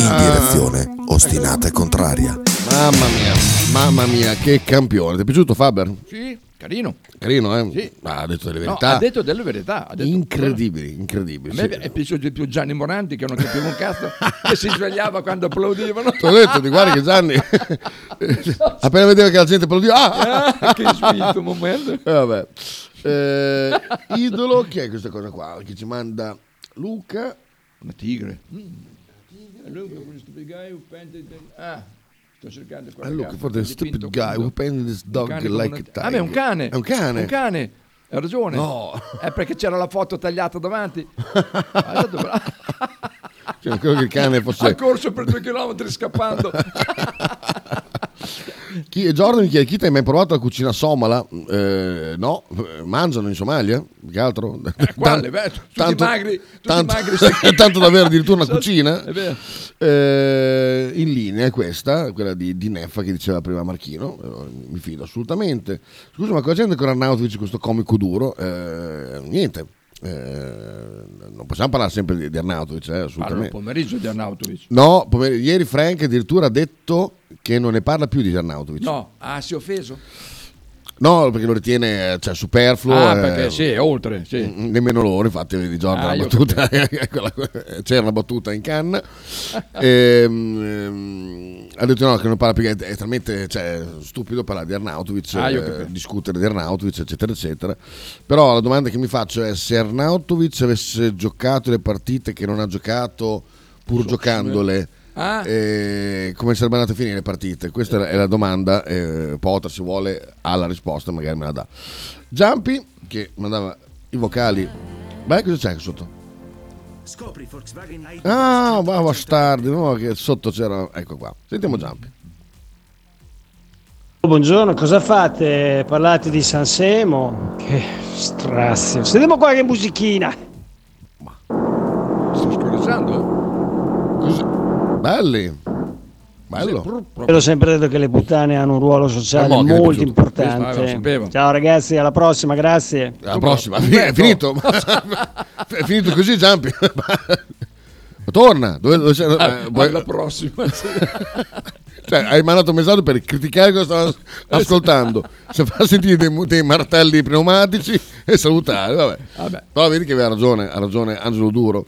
In direzione ostinata e contraria. Mamma mia, mamma mia, che campione. Ti è piaciuto Faber? Sì, carino. Carino, eh? Sì. Ah, ha detto delle No, verità. ha detto delle verità. ha detto- incredibili, A incredibili. me sì. è piaciuto di più Gianni Moranti che non capiva un cazzo che si svegliava quando applaudivano. Ti ho detto, ti guardi che Gianni appena vedeva che la gente applaudiva, ah! Ah, che spinto momento. Eh, vabbè. Eh, idolo, chi è questa cosa qua? Che ci manda Luca. Una tigre. Luca, quello stupid guy who painted the- Ah, sto cercando qua. Look for the stupid guy who painted this Un dog like a tiger. Ah, beh, è un cane. È un cane? Un cane. Hai ragione. No. È perché c'era la foto tagliata davanti. Cioè, credo che il cane fosse... Ha corso per due chilometri scappando. Chi, Jordan mi chiede, chi ti hai mai provato la cucina somala? Eh, no, Eh, mangiano in Somalia, più che altro. Quale? Tan- Beh, tutti tanto- magri. Tutti tanto, magri. tanto da avere addirittura una cucina. Eh, in linea è questa, quella di, di Neffa che diceva prima Marchino, eh, mi fido assolutamente. Scusa, ma cosa c'è con Arnautovic, questo comico duro? Eh, niente, eh, non possiamo parlare sempre di, di Arnautovic, eh, assolutamente. pomeriggio di Arnautovic. No, pomer- ieri Frank addirittura ha detto che non ne parla più di Arnautovic. No, ah, si è offeso? No, perché lo ritiene cioè, superfluo. Ah, eh, perché sì, è oltre, sì. mm, Nemmeno loro, infatti, di Giorgio Ah, la battuta, quella- c'era una battuta in canna. Ehm, ehm, ha detto no, che non parla più, è, è talmente cioè, stupido parlare di Arnautovic, Ah, eh, discutere di Arnautovic, eccetera, eccetera. Però la domanda che mi faccio è se Arnautovic avesse giocato le partite che non ha giocato pur giocandole. Ah. eh, come sarebbe andate a finire le partite? Questa è la- domanda. Eh, Potter, se vuole, ha la risposta, magari me la dà. Jumpy, che mandava i vocali. Beh, cosa c'è anche sotto? Scopri Volkswagen ID. Ah, ma bastardi, no, che sotto c'era. Ecco qua. Sentiamo Jumpy. Buongiorno, cosa fate? Parlate di San Semo? Che strazio. Sentiamo qualche musichina. Sto scorreggiando? Belli. Bello. Io ho sempre detto che le puttane hanno un ruolo sociale Eh, molto. Questo, importante. sapevo. Ciao ragazzi, alla prossima, grazie. Alla prossima, è finito. è finito così, Jumpy. Torna. Dove, dove sei? Ah, Eh, alla prossima. Cioè, hai mandato un messaggio per criticare cosa stavo ascoltando. Se fa sentire dei, dei martelli pneumatici e salutare, vabbè. Vabbè. Però vedi che aveva ragione, ha ragione Angelo Duro.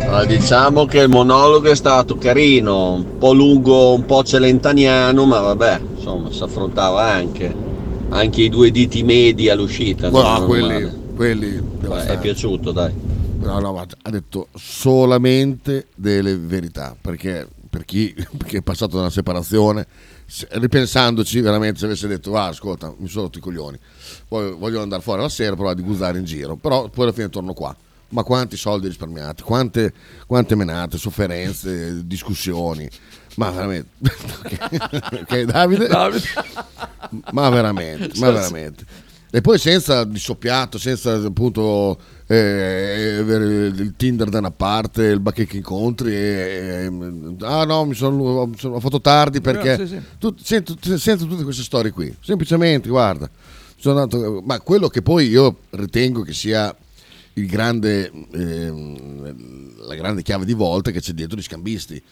Allora, diciamo che il monologo è stato carino, un po' lungo, un po' celentaniano, ma vabbè, insomma, si affrontava anche, anche i due diti medi all'uscita. No, non è quelli, quelli Beh, è piaciuto, dai. No, no, ma ha detto solamente delle verità, perché per chi è passato da una separazione, se- ripensandoci veramente se avesse detto ah ascolta mi sono rotto i coglioni, poi voglio andare fuori la sera, provare a guzzare in giro, però poi alla fine torno qua. Ma quanti soldi risparmiati, quante, quante menate, sofferenze, discussioni. Ma veramente, ok, ok, Davide? Davide. ma veramente, ma veramente. E poi senza di soppiato, senza appunto eh, il Tinder da una parte, il bacheche incontri. E, e- ah no, mi sono, ho fatto tardi perché. sì, sì. Tu- sento, sento tutte queste storie qui. Semplicemente, guarda, sono andato- ma quello che poi io ritengo che sia il grande, ehm, la grande chiave di volta che c'è dietro gli scambisti.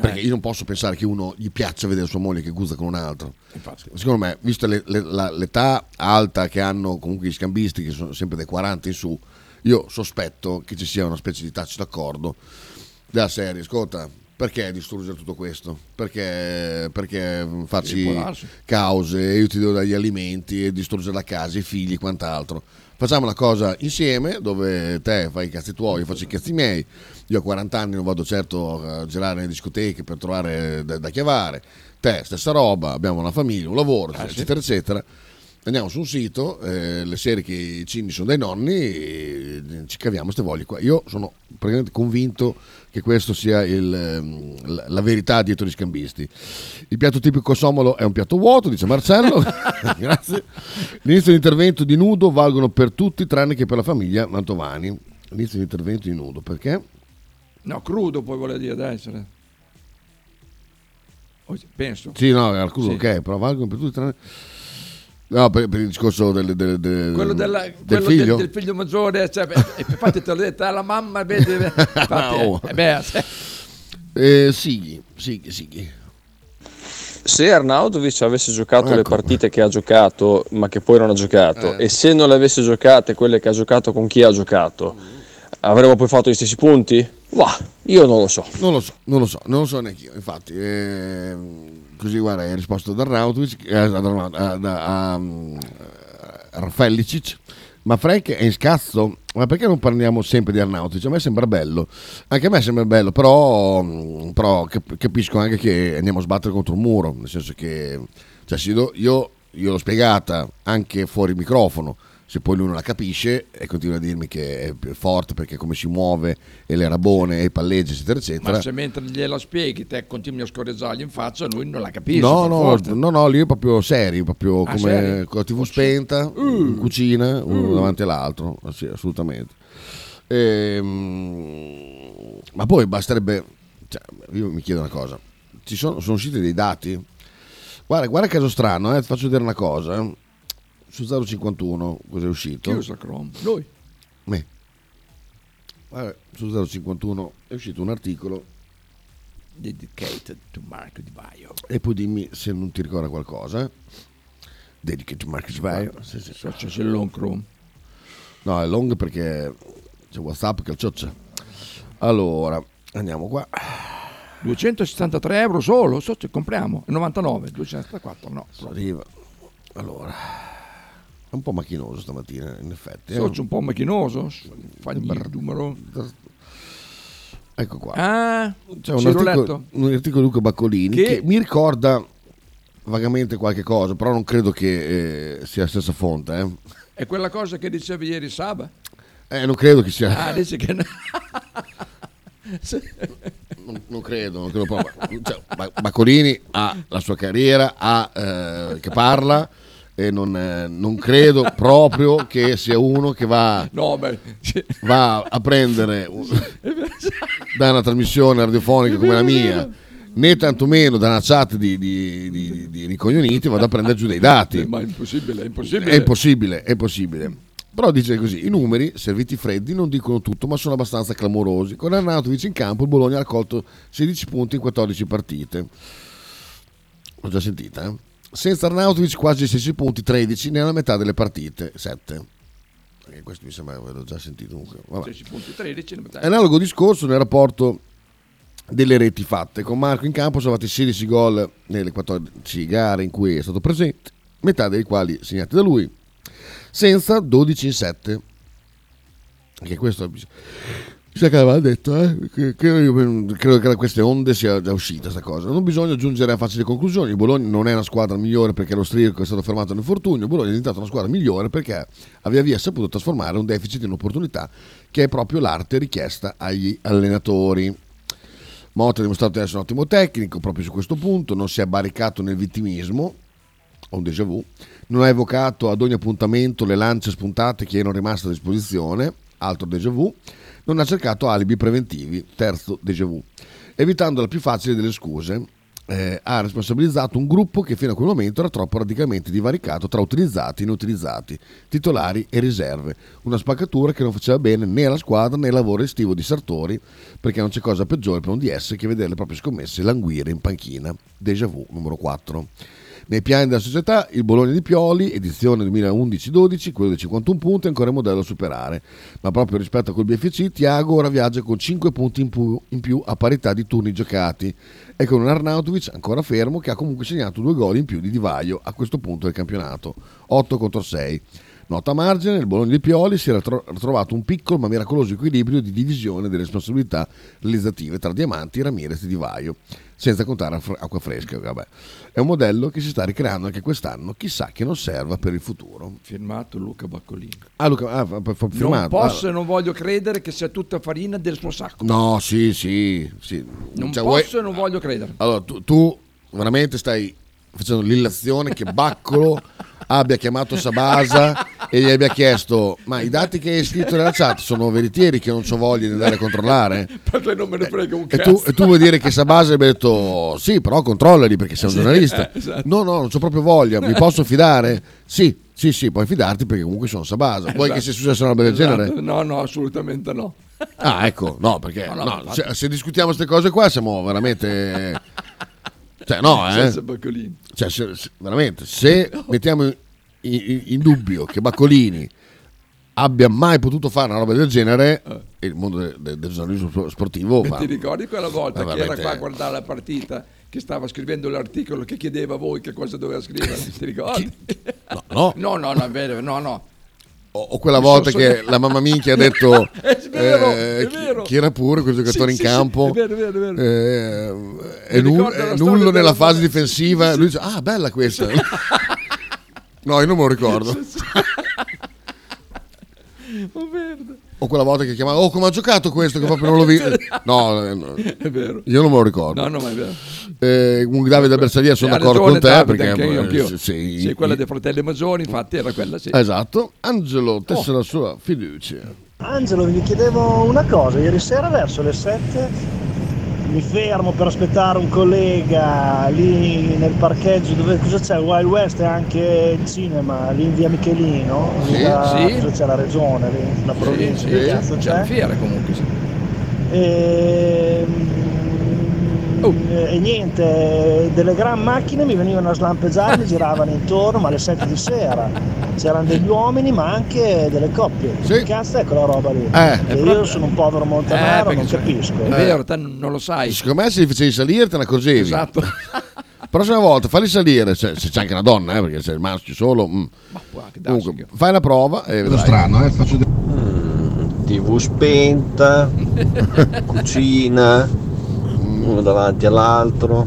Perché Eh. io non posso pensare che uno gli piaccia vedere sua moglie che guzza con un altro. Infatti. Secondo me, vista le- le- la- l'età alta che hanno comunque gli scambisti, che sono sempre dai 40 in su, io sospetto che ci sia una specie di tacito accordo della serie. Ascolta, perché distruggere tutto questo? Perché, perché farci cause, io ti dare gli alimenti e distruggere la casa, i figli e quant'altro. Facciamo una cosa insieme dove te fai i cazzi tuoi, io faccio i cazzi miei. Io a 40 anni non vado certo a girare nelle discoteche per trovare da, da chiavare. Te, stessa roba, abbiamo una famiglia, un lavoro, Ah, sì. eccetera, eccetera. Andiamo su un sito, eh, le serie che i cini sono dai nonni, e ci caviamo queste voglie qua. Io sono praticamente convinto che questo sia il, ehm, la- verità dietro gli scambisti. Il piatto tipico somalo è un piatto vuoto, dice Marcello. Grazie. L'inizio dell'intervento di nudo valgono per tutti tranne che per la famiglia Mantovani. L'inizio dell'intervento di nudo, perché? No, crudo poi vuole dire, dai. Oh, Penso. Sì, no, al culo, Sì. ok, però valgono per tutti tranne... No, per, per il discorso del, del- del- Quello, della- del quello figlio? Del, del figlio maggiore, cioè, e infatti te l'ho detto, ah, la mamma vede, infatti, Oh. eh, beh, se- Eh, Sighi, Sighi, Sighi. Se Arnautovic avesse giocato le Ecco. partite che ha giocato, ma che poi non ha giocato, Eh. e se non le avesse giocate quelle che ha giocato con chi ha giocato, avremmo poi fatto gli stessi punti? Bah, io non lo so. Non lo so, non lo so, non lo so neanche io. Infatti, ehm, così guarda, hai risposto ad Arnautovic, eh, a, Raffaellicic. Ma Frank è in scazzo? Ma perché non parliamo sempre di Arnautovic? A me sembra bello, anche a me sembra bello, però, mh, però cap- capisco anche che andiamo a sbattere contro un muro, nel senso che cioè, io, io l'ho spiegata anche fuori microfono, se poi lui non la capisce e continua a dirmi che è forte perché come si muove e le rabone e i palleggi eccetera eccetera ma se mentre gliela spieghi te continui a scorreggiargli in faccia, lui non la capisce. no no, forza. no no lì è proprio serio proprio Ah, come serio? con la tv spenta in cucina uno Uh. davanti all'altro sì, assolutamente Ehm, ma poi basterebbe cioè, io mi chiedo una cosa ci sono, sono usciti dei dati guarda guarda caso strano eh, ti faccio vedere una cosa eh. Su 051 cos'è uscito Chiusa Chrome. Lui. Me. Guarda, su 051 è uscito un articolo Dedicated to Marco Di Baio. e poi dimmi se non ti ricorda qualcosa. eh. Dedicated to Vai. Sì, sì. So, c'è il long Chrome. No, è long perché c'è WhatsApp che cioccia. Allora, andiamo qua. 263 euro solo, so se compriamo, 99, 264 no. Arriva. Allora, è un po' macchinoso stamattina, in effetti. eh. Socio un po' macchinoso, fagli il numero. Ecco qua. Ah, C'è un articolo, un articolo di Luca Baccolini Che- che... mi ricorda vagamente qualche cosa, però non credo che eh, sia la stessa fonte. Eh. È quella cosa che dicevi ieri Saba? Eh, non credo che sia. Ah, dici che no. Non, non credo, non credo proprio. Cioè, Ba- Baccolini ha la sua carriera, ha, eh, che parla e non, eh, non credo proprio che sia uno che va, No, beh, sì. va a prendere da una trasmissione radiofonica come la mia, né tantomeno da una chat di, di, di, di ricoglioniti, vado a prendere giù dei dati. Ma è impossibile, è impossibile. È impossibile, è impossibile. Però dice così, i numeri, serviti freddi, non dicono tutto, ma sono abbastanza clamorosi. Con Arnautovic in campo il Bologna ha raccolto 16 punti in 14 partite. L'ho già sentita, eh? Senza Arnautovic quasi 16 punti, 13 nella metà delle partite, 7. E questo mi sembra, l'ho già sentito comunque. Vabbè. 16 punti 13. È analogo discorso nel rapporto delle reti fatte. Con Marco in campo sono fatti 16 gol nelle 14 gare in cui è stato presente, metà dei quali segnati da lui, senza 12 in 7. Anche questo mi sa che aveva detto, eh? io credo che da queste onde sia già uscita questa cosa. Non bisogna giungere a facili conclusioni. Il Bologna non è una squadra migliore perché lo Strico è stato fermato nell'infortunio. Il Bologna è diventato una squadra migliore perché aveva via saputo trasformare un deficit in un'opportunità, che è proprio l'arte richiesta agli allenatori. Motta ha dimostrato di essere un ottimo tecnico proprio su questo punto, non si è barricato nel vittimismo, ho un déjà vu, non ha evocato ad ogni appuntamento le lance spuntate che erano rimaste a disposizione, altro déjà vu, non ha cercato alibi preventivi, terzo déjà vu, evitando la più facile delle scuse, eh, ha responsabilizzato un gruppo che fino a quel momento era troppo radicalmente divaricato tra utilizzati e inutilizzati, titolari e riserve, una spaccatura che non faceva bene né alla squadra né al lavoro estivo di Sartori, perché non c'è cosa peggiore per un DS che vedere le proprie scommesse languire in panchina. Déjà vu numero 4. Nei piani della società, il Bologna di Pioli, edizione 2011-12, quello dei 51 punti, è ancora il modello da superare. Ma proprio rispetto a quel BFC, Tiago ora viaggia con 5 punti in più, in più a parità di turni giocati e con un Arnautovic ancora fermo che ha comunque segnato due gol in più di Divaio a questo punto del campionato, 8 contro 6. Nota margine, il Bologna di Pioli si era tro- trovato un piccolo ma miracoloso equilibrio di divisione delle responsabilità realizzative tra Diamanti, Ramirez e Divaio, senza contare acqua fresca. Vabbè. È un modello che si sta ricreando anche quest'anno, chissà che non serva per il futuro. Firmato Luca Baccolini. Ah, Luca, ah, firmato. Non posso Ah, e non voglio credere che sia tutta farina del suo sacco. No, sì, sì. sì. Non Cioè, posso e non voglio credere. Allora, tu, tu veramente stai facendo l'illazione che Baccolo abbia chiamato Sabasa e gli abbia chiesto ma i dati che hai scritto nella chat sono veritieri che non ho voglia di andare a controllare Perché non me ne frega un e cazzo. tu, e tu vuoi dire che Sabasa abbia detto sì però controllali perché sei un Sì, giornalista eh, esatto. no no non ho proprio voglia mi posso fidare? sì sì sì puoi fidarti perché comunque sono Sabasa vuoi che sia successo una roba del Esatto. genere? No, no, assolutamente no. Ah, ecco, no, perché No, no, no, se, se discutiamo queste cose qua siamo veramente... Cioè, no, eh. Cioè, se- se- veramente, se mettiamo in, in- in dubbio che Baccolini abbia mai potuto fare una roba del genere, il mondo de- de- del giornalismo sportivo E fa... ti ricordi quella volta Eh, che era qua a guardare la partita, che stava scrivendo l'articolo che chiedeva a voi che cosa doveva scrivere? Ti ricordi? No, no, no, no, è vero, no, no. O, quella volta sono- che la mamma minchia ha detto È vero, eh, è chi- vero. chi era pure quel giocatore Sì, in sì, sì, campo? è vero, è vero, è vero. eh, è, nul- nullo nella fase difensiva. Lui dice ah bella questa. No io non me lo ricordo. Oh, o quella volta che chiamava oh come ha giocato questo che proprio non l'ho visto no, eh, no, È vero. io non me lo ricordo. No, no, ma è vero. Eh, comunque Davide da Bersalia sono d'accordo con te perché anche io, eh, anch'io. sì, Sì, quella dei fratelli Mazzoni, infatti era quella, sì. esatto Angelo tessa Oh. la sua fiducia Angelo, vi chiedevo una cosa, ieri sera verso le 7 mi fermo per aspettare un collega lì nel parcheggio dove cosa c'è? Wild West e anche il cinema, lì in via Michelino, Sì, da- sì. cosa c'è la regione, lì, la provincia, Sì, sì, c'è c'è? la fiera comunque, sì. E, Oh. e niente, delle gran macchine mi venivano a slampeggiare, mi giravano intorno, ma alle 7 di sera c'erano degli uomini ma anche delle coppie. Che cazzo è quella roba lì? Eh. Che io sono un povero Eh, montanaro, perché non capisco. È vero, te non lo sai. secondo me se li facevi salire te ne accorgevi Esatto. prossima volta falli salire se, se c'è anche una donna eh, perché se il maschio solo mm. comunque fai la prova e vedrai strano, eh, TV spenta, cucina, uno davanti all'altro.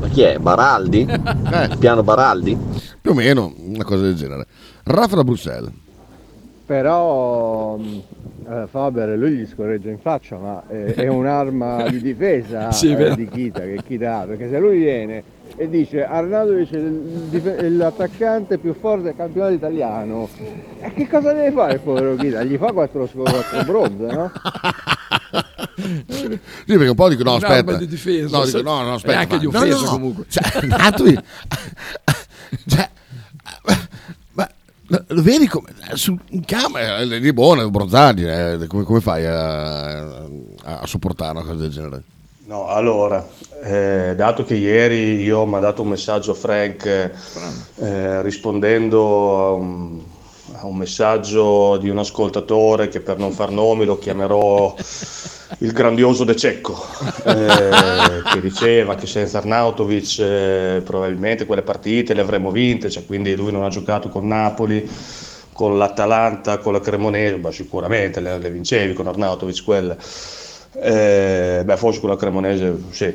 Ma chi è? Baraldi? Piano Baraldi? più o meno una cosa del genere Rafa da Bruxelles Però mh, eh, Faber lui gli scorreggia in faccia, ma è, è un'arma di difesa Sì, eh, di Kita che Kita ha, perché se lui viene e dice dif- è l'attaccante più forte del campionato italiano, e che cosa deve fare il povero Kita? Gli fa quattro, quattro bronze, no? sì perché un po' dico no aspetta. di difesa. no dico no no aspetta anche ma- di no, offesa no, comunque. cioè Natovi cioè ma lo vedi come su, in camera è di buona bronzaggi come, come fai a, a, a sopportare una cosa del genere? No, allora, eh, dato che ieri io ho mandato un messaggio a Frank eh, rispondendo a un, a un messaggio di un ascoltatore che per non far nomi lo chiamerò il grandioso De Cecco, eh, che diceva che senza Arnautovic eh, probabilmente quelle partite le avremmo vinte, cioè, quindi lui non ha giocato con Napoli, con l'Atalanta, con la Cremonese, ma sicuramente le, le vincevi con Arnautovic quelle. Eh, beh, forse con la Cremonese sì.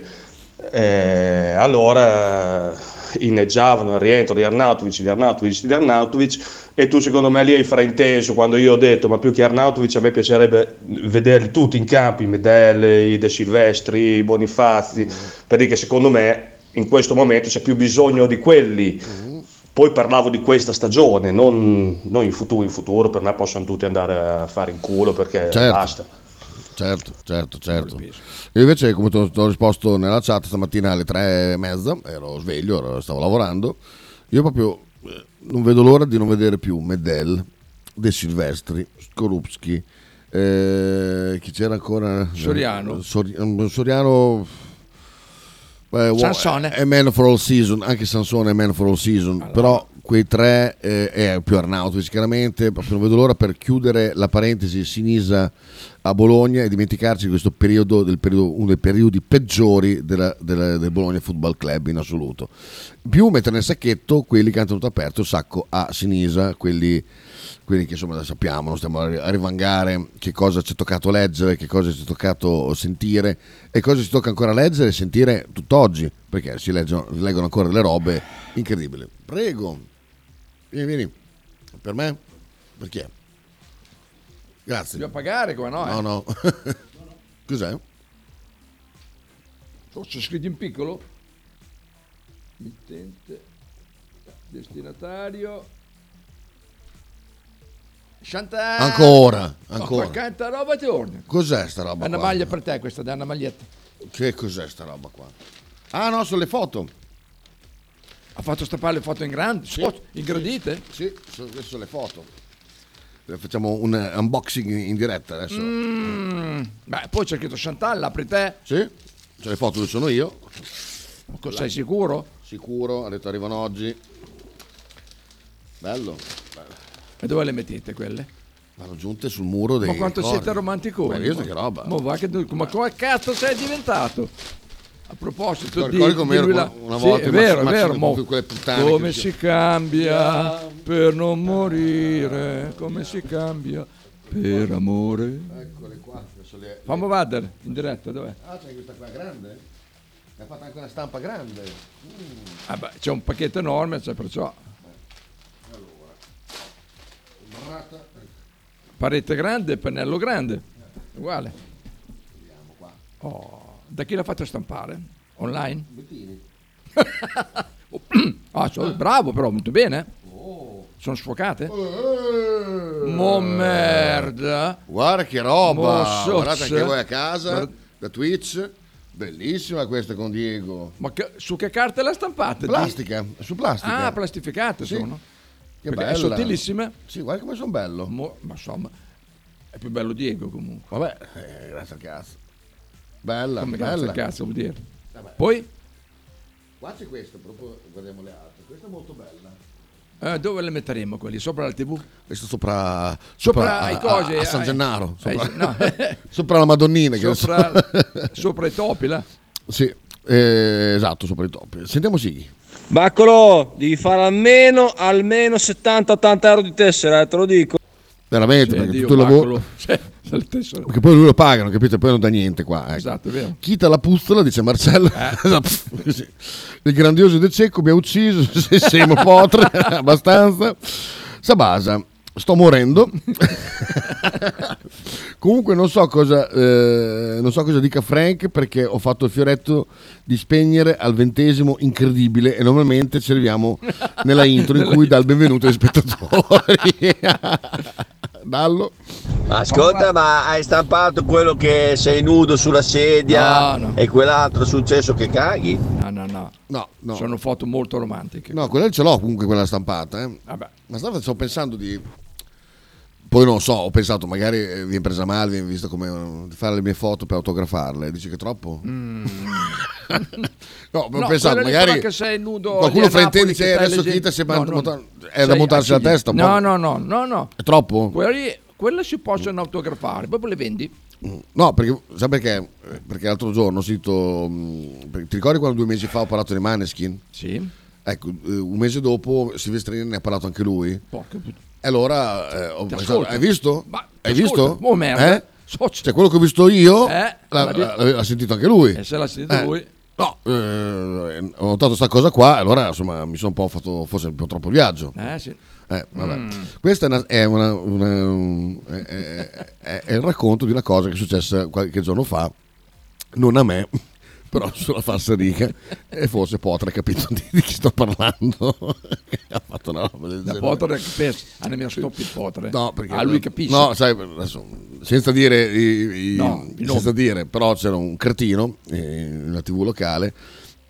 Eh, allora inneggiavano il rientro di Arnautovic, di Arnautovic, di Arnautovic e tu secondo me lì hai frainteso quando io ho detto ma più che Arnautovic a me piacerebbe vederli tutti in campo, i Medelle, i De Silvestri, i Bonifazzi, per dire che secondo me in questo momento c'è più bisogno di quelli. Poi parlavo di questa stagione, non, non in futuro. In futuro per me possono tutti andare a fare in culo perché Certo. basta. Certo, certo, certo. Io invece, come ti ho risposto nella chat stamattina alle tre e mezza, ero sveglio, ero- stavo lavorando. Io proprio eh, non vedo l'ora di non vedere più Medel, De Silvestri, Skorupski. eh, chi c'era ancora? Soriano. Eh, Sori- eh, Soriano. Eh, Sansone. È man for all season, anche Sansone è man for all season, però quei tre eh, è più Arnautovic chiaramente, proprio non vedo l'ora per chiudere la parentesi Sinisa a Bologna e dimenticarci di questo periodo, del periodo- uno dei periodi peggiori della- della- del Bologna Football Club in assoluto. Più mettere nel sacchetto quelli che hanno tenuto aperto il sacco a Sinisa, quelli, quelli che insomma sappiamo, non stiamo a ri- a rivangare che cosa ci è toccato leggere, che cosa ci è toccato sentire e cosa ci tocca ancora leggere e sentire tutt'oggi, perché si leggono, leggono ancora delle robe incredibili. Prego, vieni, vieni, per me? Perché? Grazie. Dobbiamo pagare come no? eh? No, no. Cos'è? C'è scritto in piccolo? Mittente, destinatario. Chantal. Ancora, ancora. Ma quanta roba torna? Cos'è sta roba È una qua? maglia per te questa, è una maglietta. Che cos'è sta roba qua? Ah no, sono le foto. Ha fatto stampare le foto in grande, so- ingrandite? Sì, sono, queste sono le foto. Facciamo un eh, unboxing in diretta adesso. Mm, Beh, poi c'è scritto Chantal, apri te. Sì, c'è le foto dove sono io. Sei sicuro? Sicuro, ha detto arrivano oggi. Bello. E dove le mettete quelle? Vanno giunte sul muro dei Ma quanto corni. siete romanticoni? Ma visto che roba? Ma, va che- ma come cazzo sei diventato? A proposito di, ricordi di là- una Sì, volta è in vero, è vero, mo- come si cambia per non morire, come si cambia per amore. Eccole qua. adesso le- Fammi vedere in diretta, dov'è? Ah, c'è questa qua grande? Ne ha fatta anche una stampa grande. Mm. Ah, beh, c'è un pacchetto enorme, cioè perciò. Parete grande, pennello grande, uguale. Oh, da chi l'ha fatto stampare? Online? Ah, so- bravo però, molto bene. Oh. Sono sfocate? Mo merda. Guarda che roba! Mo Guardate anche voi a casa, da Twitch. Bellissima questa con Diego. Ma che- su che carte l'ha stampata? Plastica, su plastica. Ah, plastificate Sì. sono. Che bella. È sottilissime. Sì, guarda come sono bello. Mo- ma insomma, è più bello Diego comunque. Vabbè, eh, grazie al cazzo. Bella, Come bella. cazzo il cazzo vuol dire. Poi, Qua c'è questa, proprio guardiamo le altre. Questa è molto bella. eh, dove le metteremo quelli? Sopra la tv? Questa sopra, Sopra a- ai a- a, San ai- Gennaro. ai- Sopra, no. sopra la Madonnina. Sopra, adesso- sopra i topi là. sì, eh, esatto, sopra i topi. Sentiamo Sighi. Baccolo, devi fare almeno, almeno 70-80 euro di tessera, eh, te lo dico. Veramente, Sì, perché Dio, tutto il lavoro... Cioè. Perché poi lui lo pagano, capito? Poi non dà niente qua. Ecco. Esatto. Chita la puzzola, dice Marcello. Esatto, così. Il grandioso De Cecco mi ha ucciso, se siamo potre, abbastanza. Sabasa, sto morendo. Comunque non so, cosa, eh, non so cosa dica Frank perché ho fatto il fioretto di spegnere al ventesimo incredibile e normalmente ci arriviamo nella intro in cui dà il benvenuto ai spettatori. Dallo. Ascolta, ma hai stampato quello che sei nudo sulla sedia No, no. e quell'altro è successo che caghi? No, no, no. No, no. Sono foto molto romantiche. No, quella ce l'ho comunque quella stampata. eh. Vabbè. Ma stavo stavo pensando di. Poi non so, ho pensato magari eh, viene presa male, viene visto come eh, fare le mie foto per autografarle. Dici che è troppo? Mm. No, ho No, pensato lì magari però che sei nudo qualcuno lì a fraintende Napoli che "Eh, stai adesso leggendo". Chita si è No, no. monta- è da Sei montarsi la testa No, no, no, no, no. È troppo? Quelle, lì- quelle si possono autografare, proprio le vendi. No, perché sai perché? Eh, Perché l'altro giorno ho sentito. mh, perché Ti ricordi quando due mesi fa ho parlato di Maneskin? Sì. Ecco, eh, un mese dopo Silvestrini ne ha parlato anche lui. Porca puttana. E allora eh, ho pensato, hai visto? Ma hai visto? Oh, merda. Eh? Cioè, quello che ho visto io Eh, l'ha, l'ha l'ha- sentito anche lui. E se l'ha sentito Eh. lui. No, eh, ho notato questa cosa qua, allora insomma mi sono un po' fatto forse un po' troppo viaggio. Eh sì. Eh. Mm. Questo è, una- è una- una- è- è il racconto di una cosa che è successa qualche giorno fa, non a me, però sulla falsariga e forse Potre ha capito di, di chi sto parlando. ha fatto una roba del Da genere. Potre, pensa, ah, ne mi stoppi il Potre. No, perché ah, lui capisce. No, sai, adesso, senza dire, i- i- No, senza nomi. dire, però c'era un cretino eh, in una TV locale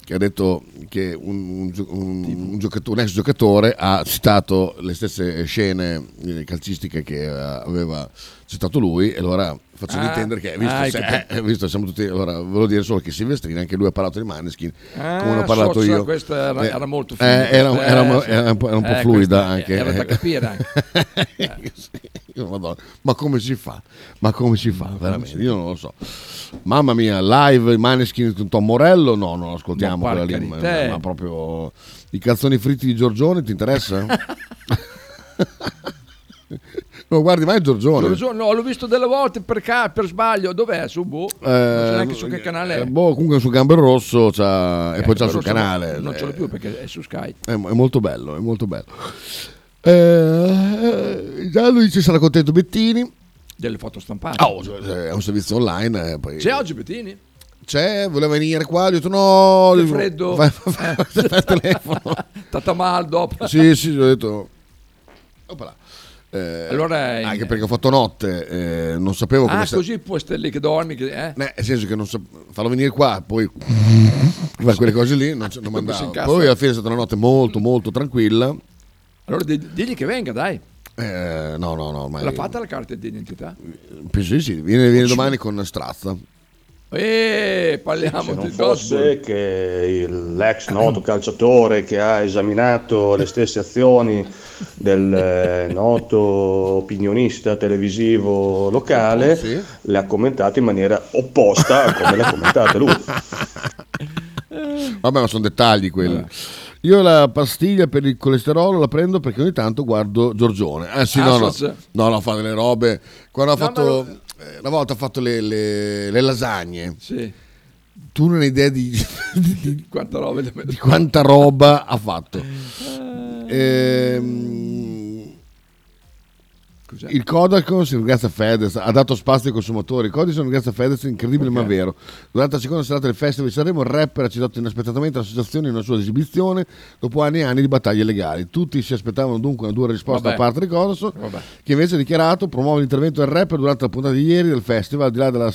che ha detto che un, un un- un ex giocatore ha citato le stesse scene eh, calcistiche che eh, aveva citato lui e allora facendo Ah, intendere che visto, ah, se- eh, visto siamo tutti allora volevo dire solo che Silvestrini anche lui ha parlato di Maneskin Ah, come ho parlato io. questa era- Eh, era molto eh, fine, era, era eh, sì. era un po', era un po' Eh, fluida anche. era da capire anche. Io, Madonna, ma come si fa? Ma come si fa? Veramente, io non lo so. Mamma mia, live i Maneskin Tom Morello? No, non ascoltiamo Ma quella lì. Ma, ma proprio i calzoni fritti di Giorgione, ti interessa? non guardi mai Giorgione? Giorgio- No, l'ho visto delle volte per, ca- per sbaglio. Dov'è? Su boh. non so Eh, neanche su che canale è. eh, boh, comunque su Gambero Rosso c'ha- e Eh, poi c'ha no- canale. Non ce l'ho Eh, più perché è su Sky. È, è molto bello, è molto bello. Eh, già lui dice sarà contento Bettini. Delle foto stampate. Ah, oh, è un servizio online. eh, poi- C'è oggi Bettini? C'è, voleva venire qua, ho detto no. Dico, freddo. Vai, vai, vai, vai al telefono. Tata mal dopo. sì, sì, ho detto. Oppala. Eh, Allora è- anche perché ho fatto notte, eh, non sapevo come Ah, sa- così puoi stare lì che dormi. Che, eh? Eh, nel senso che non so, farlo venire qua, poi fare quelle cose lì, non, non mandavo. Poi alla fine è stata una notte molto, molto tranquilla. Allora di- digli che venga, dai. Eh, no, no, no, ormai. L'ha fatta la carta d'identità? Penso di sì, viene, viene domani con Strazza. Eh, parliamo Se non di fosse che il- l'ex noto calciatore che ha esaminato le stesse azioni del eh, noto opinionista televisivo locale, le ha commentate in maniera opposta a come le ha commentate lui. Vabbè, ma sono dettagli quelli. Io la pastiglia per il colesterolo la prendo perché ogni tanto guardo Giorgione. Ah sì, Ah, no, no, no, no, fa delle robe. Quando ha No, fatto, ma eh, una volta ha fatto le, le- le lasagne, Sì. tu non hai idea di, Quanta roba di quanta roba ha fatto. Ehm, il Codacons ringrazia Fedez, ha dato spazio ai consumatori. Il Codacons ringrazia Fedez, incredibile ma vero. Durante la seconda serata del Festival di Sanremo, il rapper ha citato inaspettatamente l'associazione in una sua esibizione dopo anni e anni di battaglie legali. Tutti si aspettavano dunque una dura risposta Vabbè. da parte di Codacons, che invece ha dichiarato promuove l'intervento del rapper durante la puntata di ieri del festival, al di là della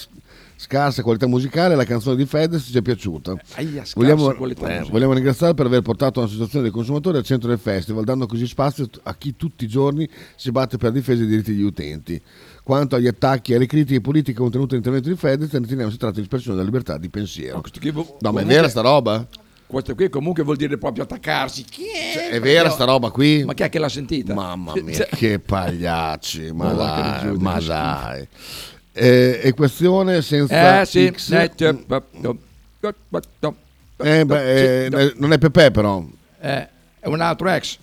scarsa qualità musicale, la canzone di Fedez ci è piaciuta. Aia, Vogliamo, eh, vogliamo ringraziare per aver portato una situazione dei consumatori al centro del festival, dando così spazio a chi tutti i giorni si batte per la difesa dei diritti degli utenti. Quanto agli attacchi e alle critiche politiche contenute nell'intervento di Fedez, riteniamo si tratta di espressione della libertà di pensiero. Che vo- No, ma è vera sta roba? Questo qui comunque vuol dire proprio attaccarsi. Chi è? Cioè, è vera sta roba qui? Ma chi è che l'ha sentita? Mamma mia, Cioè- che pagliacci, ma dai, ma dai. Eh, equazione senza Eh sì, X. eh, Eh, beh, eh, non è Pepe però. Eh, è un altro ex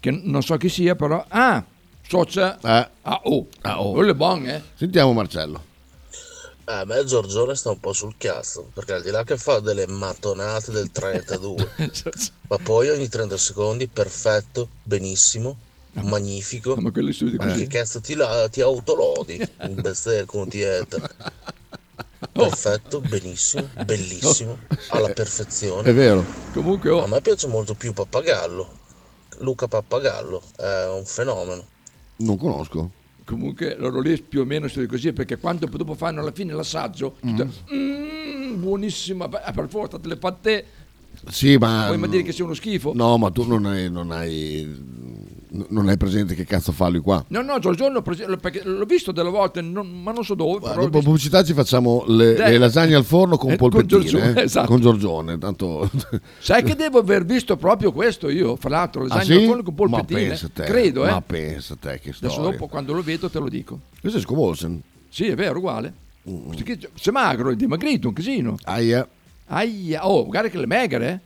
che non so chi sia però ah socia Eh. ah oh Ah, oh. quello è buon eh Sentiamo Marcello. Eh, a me Giorgione sta un po' sul cazzo, perché al di là che fa delle mattonate del 32, ma poi ogni 30 secondi perfetto, benissimo, magnifico. ma quelli studi Ma così. che cazzo ti, la- ti autolodi in bestia con dieta? Perfetto, benissimo, bellissimo, alla perfezione. È vero. Comunque oh, A me piace molto più Pappagallo. Luca Pappagallo è un fenomeno. Non conosco. comunque loro lì più o meno studi così perché quando dopo fanno alla fine l'assaggio te- "Mm, buonissima eh, per forza te le fatte Sì, ma. vuoi mai dire che sia uno schifo? No, ma tu non hai, non hai. Non hai presente che cazzo fa lui qua. No, no, Giorgione, perché l'ho visto delle volte, non- ma non so dove. l'ho Dopo pubblicità ci facciamo le, Dai. le lasagne al forno con Eh, con polpettine. Giorgione, eh, esatto. Con Giorgione. Tanto... Sai che devo aver visto proprio questo io, fra l'altro, Ah, lasagne sì? al forno con Ma polpettine. pensa te, Credo, eh. Ma pensa te che Adesso storia. dopo quando lo vedo te lo dico. Questo è Scovolsen. Sì, è vero, uguale. Questo qui, Se magro, è dimagrito un casino. Aia. Aia. Oh, guarda che le megare, eh.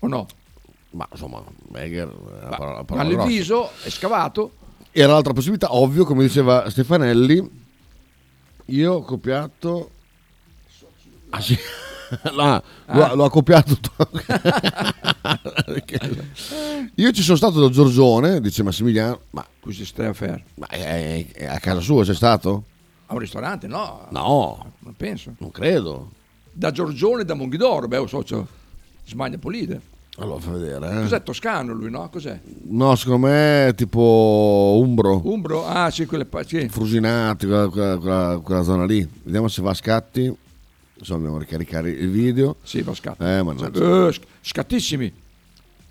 O no? Ma insomma, una Ma- parola, grossa. viso è scavato. Era l'altra possibilità, ovvio, come diceva Stefanelli. Io ho copiato. Ah sì. No, lo, Ah. lo ha copiato. Io ci sono stato da Giorgione, dice Massimiliano. Ma così stai a fare? Ma è, è a casa sua, sei stato? A un ristorante, no. No, Non penso. non credo. Da Giorgione da Monghidoro, beh, socio. Smagna Polide. Allora, fa vedere. eh. Cos'è toscano lui, no? Cos'è? No, secondo me è tipo Umbro. Umbro? Ah, sì, quelle sì. Frusinati, quella, quella- quella- quella zona lì. Vediamo se va a scatti. Insomma, dobbiamo ricaricare il video. Sì, va a scatti. Eh, mannaggia. Eh, sc- scattissimi.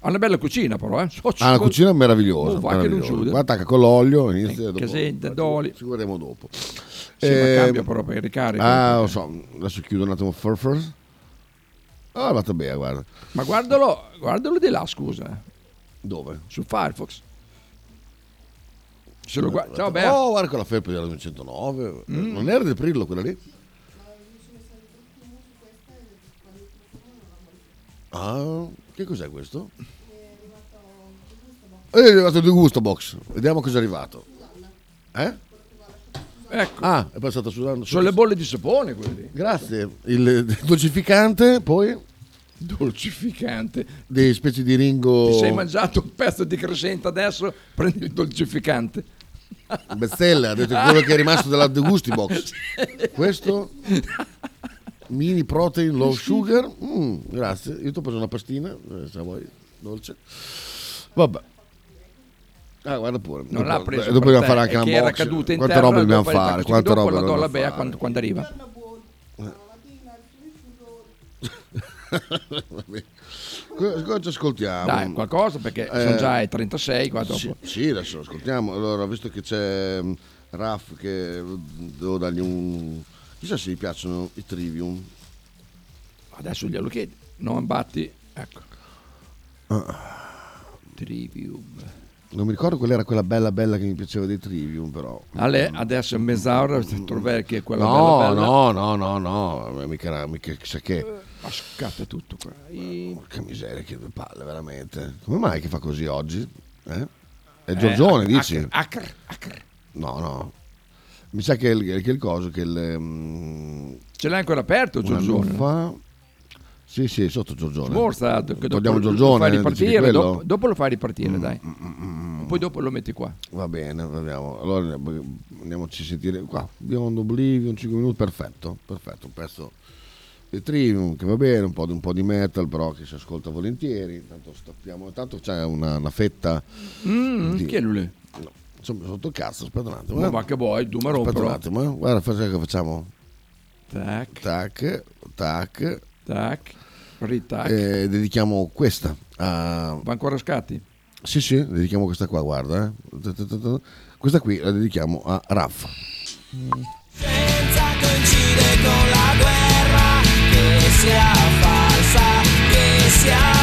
Ha una bella cucina però, eh. Socio. Ah, la cucina è meravigliosa. Oh, meravigliosa. chiude. Guarda, attacca con l'olio, inizia dopo. Casetta, d'oli. Ci guardiamo dopo. Sì, Eh, ma cambia però per ricarica. Ah, lo so. Adesso chiudo un attimo Furfur. Ah, è andata bene, guarda. Ma guardalo, guardalo di là, scusa. Dove? Su Firefox. Se lo guarda, ciao Bea. Oh, guarda quella felpa della 909. Mm. Non era del Prillo quella lì? Ah, che cos'è questo? Eh, È arrivato il gusto box. Vediamo cosa è arrivato. Eh? Ecco. Ah, è passato sudando. Sono le bolle di sapone quelli. Grazie. Il dolcificante, poi Dolcificante. dei specie di ringo. Ti sei mangiato un pezzo di crescenta adesso, prendi il dolcificante. Bestella, ha detto quello che è rimasto della The Gusti Box. Questo mini protein low sugar. Mm, grazie. Io ti ho preso una pastina, eh, se vuoi, dolce. Vabbè. Ah, guarda pure. Non dopo, l'ha preso. dopo dobbiamo fare anche è un che era caduta in Quante terra, robe dobbiamo fare? Quante robe la do dobbiamo alla Bea fare? quando, quando arriva. Cosa ci ascoltiamo? Dai, qualcosa perché Eh, sono già ai 36 qua dopo. Sì, sì, adesso lo ascoltiamo. Allora, visto che c'è mm, Raff che devo dargli un... Chissà se gli piacciono i Trivium. Adesso glielo chiedi. Non batti. Ecco. Ah. Trivium. Non mi ricordo qual era quella bella bella che mi piaceva dei Trivium, però. Ale, adesso è mezz'ora trovare che è quella no, bella bella. no, no, no, no, mica, era- mica chissà che. Ma scatta tutto qua. Porca miseria, che due palle, veramente. Come mai che fa così oggi? Eh? È Giorgione, Eh, dici? Acr, acr. No, no. Mi sa che il, che il coso, che il... mm, Ce l'hai ancora aperto, un anno Giorgione? fa... Sì, sì, sotto Giorgione. Che dopo Togliamo lo Giorgione, che ripartire, dopo, dopo lo fai ripartire, dai. Poi dopo lo metti qua. Va bene, vediamo. Allora andiamoci a sentire qua. Beyond Oblivion, 5 minuti, perfetto, perfetto. Un pezzo di Trivium che va bene, un po' di, un po' di metal, però che si ascolta volentieri. Intanto stappiamo, intanto c'è una, una fetta. Mm, di- Chi è lui? No, insomma, sotto cazzo, aspetta un attimo. Ma eh. va che vuoi, tu Aspetta un attimo, eh. guarda, facciamo che facciamo. Tac, Tac, tac. tac, ritac. E dedichiamo questa a... Va ancora a scatti? Sì, sì, dedichiamo questa qua, guarda. eh. Questa qui la dedichiamo a Raffa. Senza coincide con la guerra, che sia falsa, che sia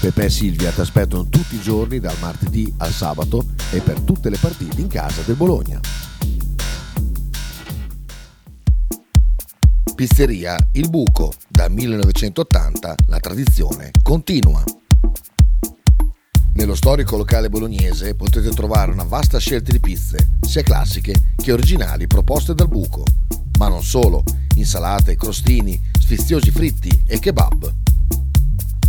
Pepe e Silvia ti aspettano tutti i giorni dal martedì al sabato e per tutte le partite in casa del Bologna. Pizzeria Il Buco. Da 1980 la tradizione continua. Nello storico locale bolognese potete trovare una vasta scelta di pizze, sia classiche che originali proposte dal buco. Ma non solo, insalate, crostini, sfiziosi fritti e kebab.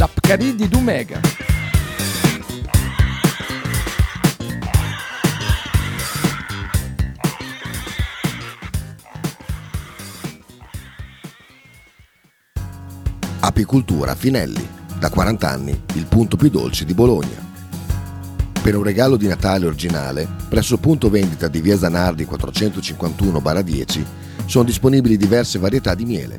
La Pcaridi di Dumegar. Apicultura Finelli, da 40 anni il punto più dolce di Bologna. Per un regalo di Natale originale, presso il punto vendita di via Zanardi 451-10 sono disponibili diverse varietà di miele,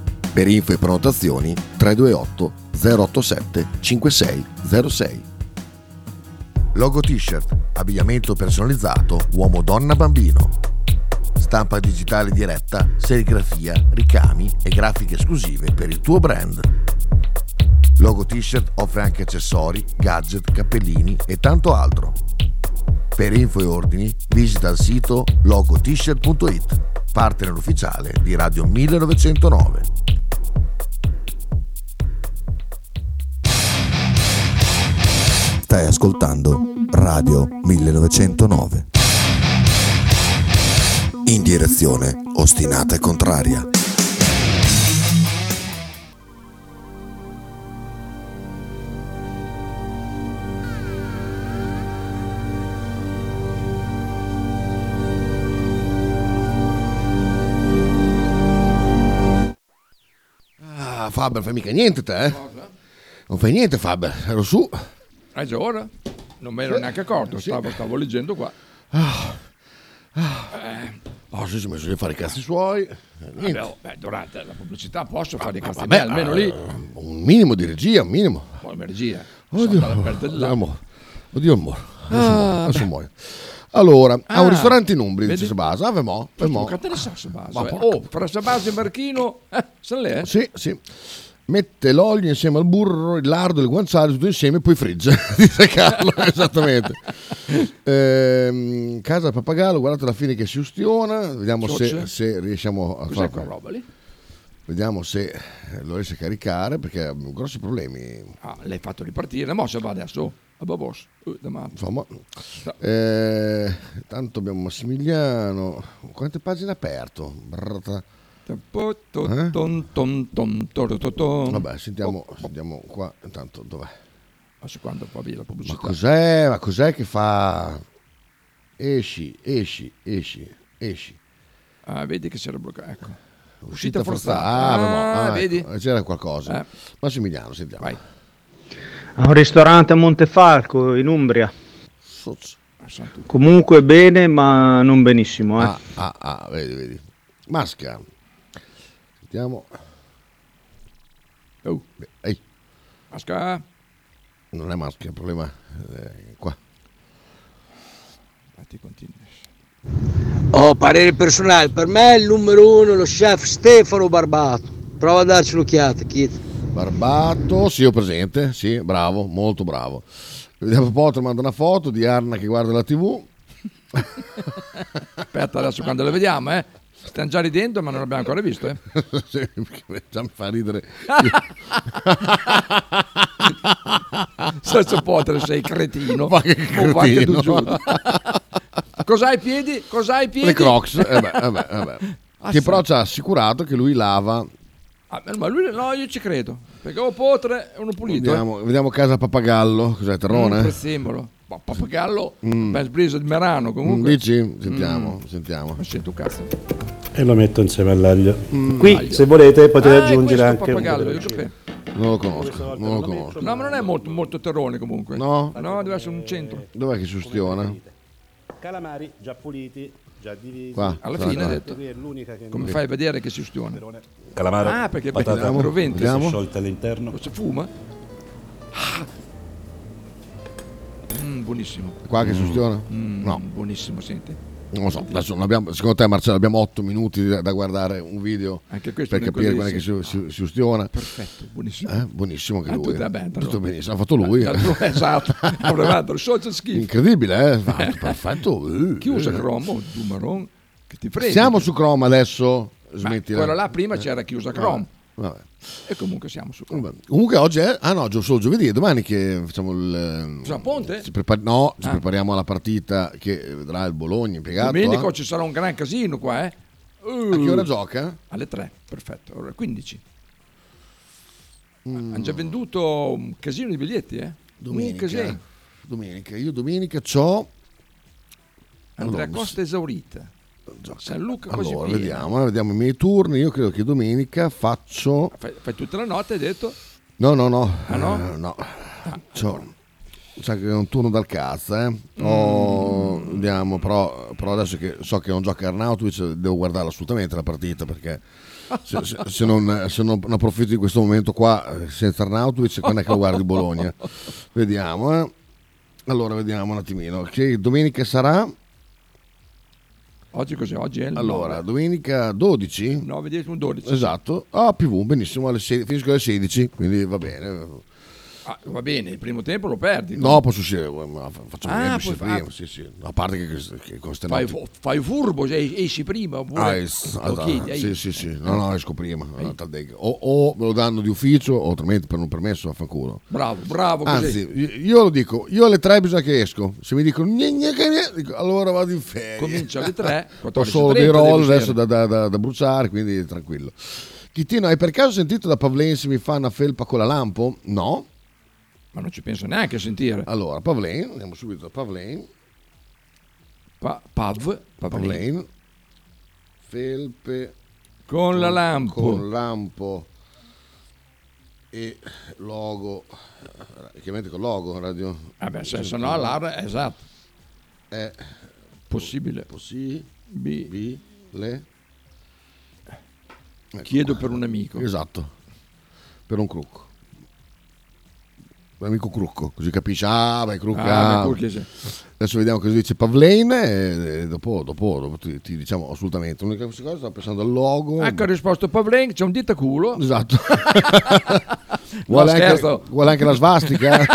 Per info e prenotazioni 328 087 5606. Logo t-shirt, abbigliamento personalizzato uomo-donna-bambino. Stampa digitale diretta, serigrafia, ricami e grafiche esclusive per il tuo brand. Logo T-shirt offre anche accessori, gadget, cappellini e tanto altro. Per info e ordini visita il sito logotshirt.it, partner ufficiale di Radio 1909. Stai ascoltando Radio 1909. In direzione ostinata e contraria. Faber, fai mica niente te, eh? Non fai niente Faber, ero su. Ah già ora? Non me ne ero neanche accorto, stavo, stavo leggendo qua. Ah, Eh, Oh, sì, si è messo lì a fare i cazzi suoi. Eh, niente. vabbè, oh, beh, durante la pubblicità posso fare i cazzi Vabbè, miei, almeno lì. eh, Un minimo di regia, un minimo. Poi regia. Oddio, amore. Oddio, amore. Adesso, Ah, muoio, adesso muoio. Allora, ha Ah, un ristorante in Umbria, dice Sabasa. Ah, vemo, vemo. Che te ne sa, Sabasa? Ma eh? Oh, fra Sabasa e Marchino, eh, lì, eh? Sì, sì. Mette l'olio insieme al burro, il lardo e il guanciale tutto insieme e poi frigge, dice Carlo, esattamente. Ehm, casa Pappagallo, guardate alla fine che si ustiona, vediamo se, se riusciamo a Cos'è fare... roba lì? Vediamo se lo riesce a caricare perché ha grossi problemi. Ah, l'hai fatto ripartire, mo se va adesso. A Babos, eh. Insomma, eh, tanto abbiamo Massimiliano. Quante pagine ha aperto? To- Eh? ton, ton, ton, toro, to- ton. Vabbè, sentiamo, sentiamo qua. Intanto dov'è? Adesso quando poi via la Ma pubblicità. cos'è? Ma cos'è che fa? Esci, esci, esci, esci. Ah, vedi che si era bloccato. Ecco. Uscita Uscita forzata. forzata. Ah, ma- Ah, ah, vedi? ecco, c'era qualcosa. Eh. Massimiliano, sentiamo. Vai. A un ristorante a Montefalco in Umbria. Soz. Comunque bene, ma non benissimo. Eh. Ah, ah, ah, vedi, vedi. Masca. Sentiamo. Oh. Ehi. Masca. Non è maschio, il problema è qua. Infatti continui. Oh, parere personale, per me il numero uno è lo chef Stefano Barbato. Prova a darci un'occhiata, Kit. Barbato, sì, ho presente, sì, bravo, molto bravo. Vediamo Potter manda una foto di Arna che guarda la tv. Aspetta adesso quando le vediamo, eh. Stiamo già ridendo, ma non l'abbiamo ancora visto, eh. Sì, già mi fa ridere. Senza Potter sei cretino. Ma che cretino. Cos'hai ai piedi? Cos'hai ai piedi? Le Crocs, eh beh, eh beh, eh beh. Ah, che sì. però ci ha assicurato che lui lava. Ah, ma lui no, io ci credo. Perché o Potre è uno pulito. Vediamo, vediamo casa Pappagallo, cos'è Eh. Terrone? Un prezzemolo. Ma Pappagallo, Mm. bel briso di Merano comunque. Dici? Sentiamo, Mm. sentiamo. Ma sento un cazzo. E lo metto insieme all'aglio. Mm. Qui, Aglio. se volete, potete Ah, aggiungere anche un io peperoncino. sapevo. Non lo conosco, non lo conosco. No, ma non è molto, molto terrone comunque. No? No, deve essere un centro. Dov'è che si ustiona? Calamari già puliti, già divisi. Qua, Alla fine qua. ha detto. Qui è l'unica che Come fai a vedere che si ustiona? Calamaro, Ah, perché patata perché rovente. vediamo. sciolta all'interno. Si fuma? Mm, buonissimo. Qua che si ustiona? Mm, No. Buonissimo, senti. Non lo so, adesso non abbiamo, secondo te Marcello abbiamo 8 minuti da, da guardare un video Anche questo per capire che sì. si, si- si ustiona? Perfetto, buonissimo. Eh, buonissimo anche Ah, lui. tutto- vabbè, Tutto no. benissimo, ha fatto lui. Ah, tu- esatto, social schifo. Incredibile, eh? Fatto, perfetto. eh, Chi usa eh. Chrome? Tu Maron, che ti frega. Siamo su Chrome adesso, Ma smettila. quello là prima c'era chi usa Chrome. Vabbè. E comunque siamo su. Vabbè. Comunque oggi è, ah no, solo giovedì, è domani che facciamo il... Facciamo Ponte? ci prepar- no, ci Ah. prepariamo alla partita che vedrà il Bologna impiegato. Domenica eh. ci sarà un gran casino qua, eh. A che ora gioca? Alle 3, perfetto. Ora 15. Mm. Hanno già venduto un casino di biglietti, eh? Domenica. Domenica. Io domenica c'ho... Andrea Allora, Costa esaurita. San Luca quasi Allora, vediamo, eh, vediamo i miei turni. Io credo che domenica faccio... Fai, fai tutta la notte, hai detto? No, no, no. Ah, no? Eh, no. C'ho- Sa che è un turno dal cazzo, eh. Oh, Mm. Andiamo, però, però adesso che so che non gioca Arnautovic, devo guardarla assolutamente la partita perché se, se- se non, se non approfitto di questo momento qua eh, senza Arnautovic, quando è che lo guardi Bologna? Vediamo, eh. Allora, vediamo un attimino. Che domenica sarà? Oggi cos'è? Oggi è il Allora, 9. domenica 12? 9, 10, 12. Esatto. Ah, PV, benissimo, alle 16 finisco alle 16, quindi va bene. Ah, va bene, il primo tempo lo perdi. No, posso uscire, facciamo Ah, ah, puoi prima, sì, sì. A parte che, che con ste Fai, fu- fai furbo, cioè, esci prima oppure Ah, es- esatto. chiedi, sì, sì, sì. No, no, esco prima. O, o me lo danno di ufficio, o altrimenti per un permesso affanculo. Bravo, bravo così. Anzi, io lo dico, io alle 3 bisogna che esco. Se mi dicono "Gne, gne, che ne", dico, allora vado in ferie. Comincia alle 3, Ho solo 14:30 dei roll adesso da, da- da- da bruciare, quindi tranquillo. Chittino, hai per caso sentito da Pavlen se mi fa una felpa con la lampo? No. Ma non ci penso neanche a sentire. Allora, Pavlen, andiamo subito da Pavlen. Pa- Pav, Pavlen. Pavlen. Felpe Con la lampo. Con lampo e logo, eh, chiaramente con logo radio. Vabbè, se, se no l'ara, esatto. È possibile. Possibile. B. B. Le. Chiedo per un amico. Esatto. Per un crucco. Un amico crucco, così capisci. Ah, vai crucca. Ah, sì. Adesso vediamo cosa dice Pavlen e, e dopo, dopo, dopo ti, ti diciamo assolutamente. L'unica cosa, stavo pensando al logo. Ecco ha risposto Pavlen, c'è un dito a culo. Esatto. No, vuole, anche, vuole anche la svastica?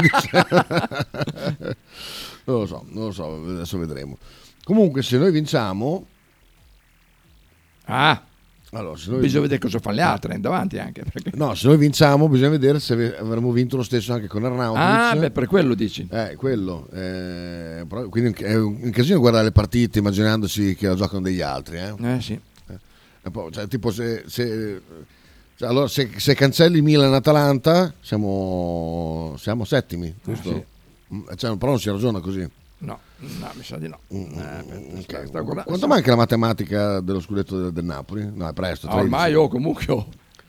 non lo so, non lo so, adesso vedremo. Comunque, se noi vinciamo, Ah. Allora, noi- Bisogna vedere cosa fanno le altre in davanti anche. perché- No, se noi vinciamo bisogna vedere se avremmo vinto lo stesso anche con Arnautovic. Ah, beh, per quello dici. Eh, quello. eh, però- quindi è un casino guardare le partite immaginandosi che la giocano degli altri. Eh, Eh sì. E poi, cioè, tipo se, se- cioè, allora, se, se cancelli Milan-Atalanta siamo, siamo settimi, giusto? sì. Mm, cioè, però non si ragiona così. No, mi sa di no. Mm, Eh, guardando- Quanto manca la matematica dello scudetto del, del Napoli? No, è presto. Ah, 13. ormai oh, comunque oh,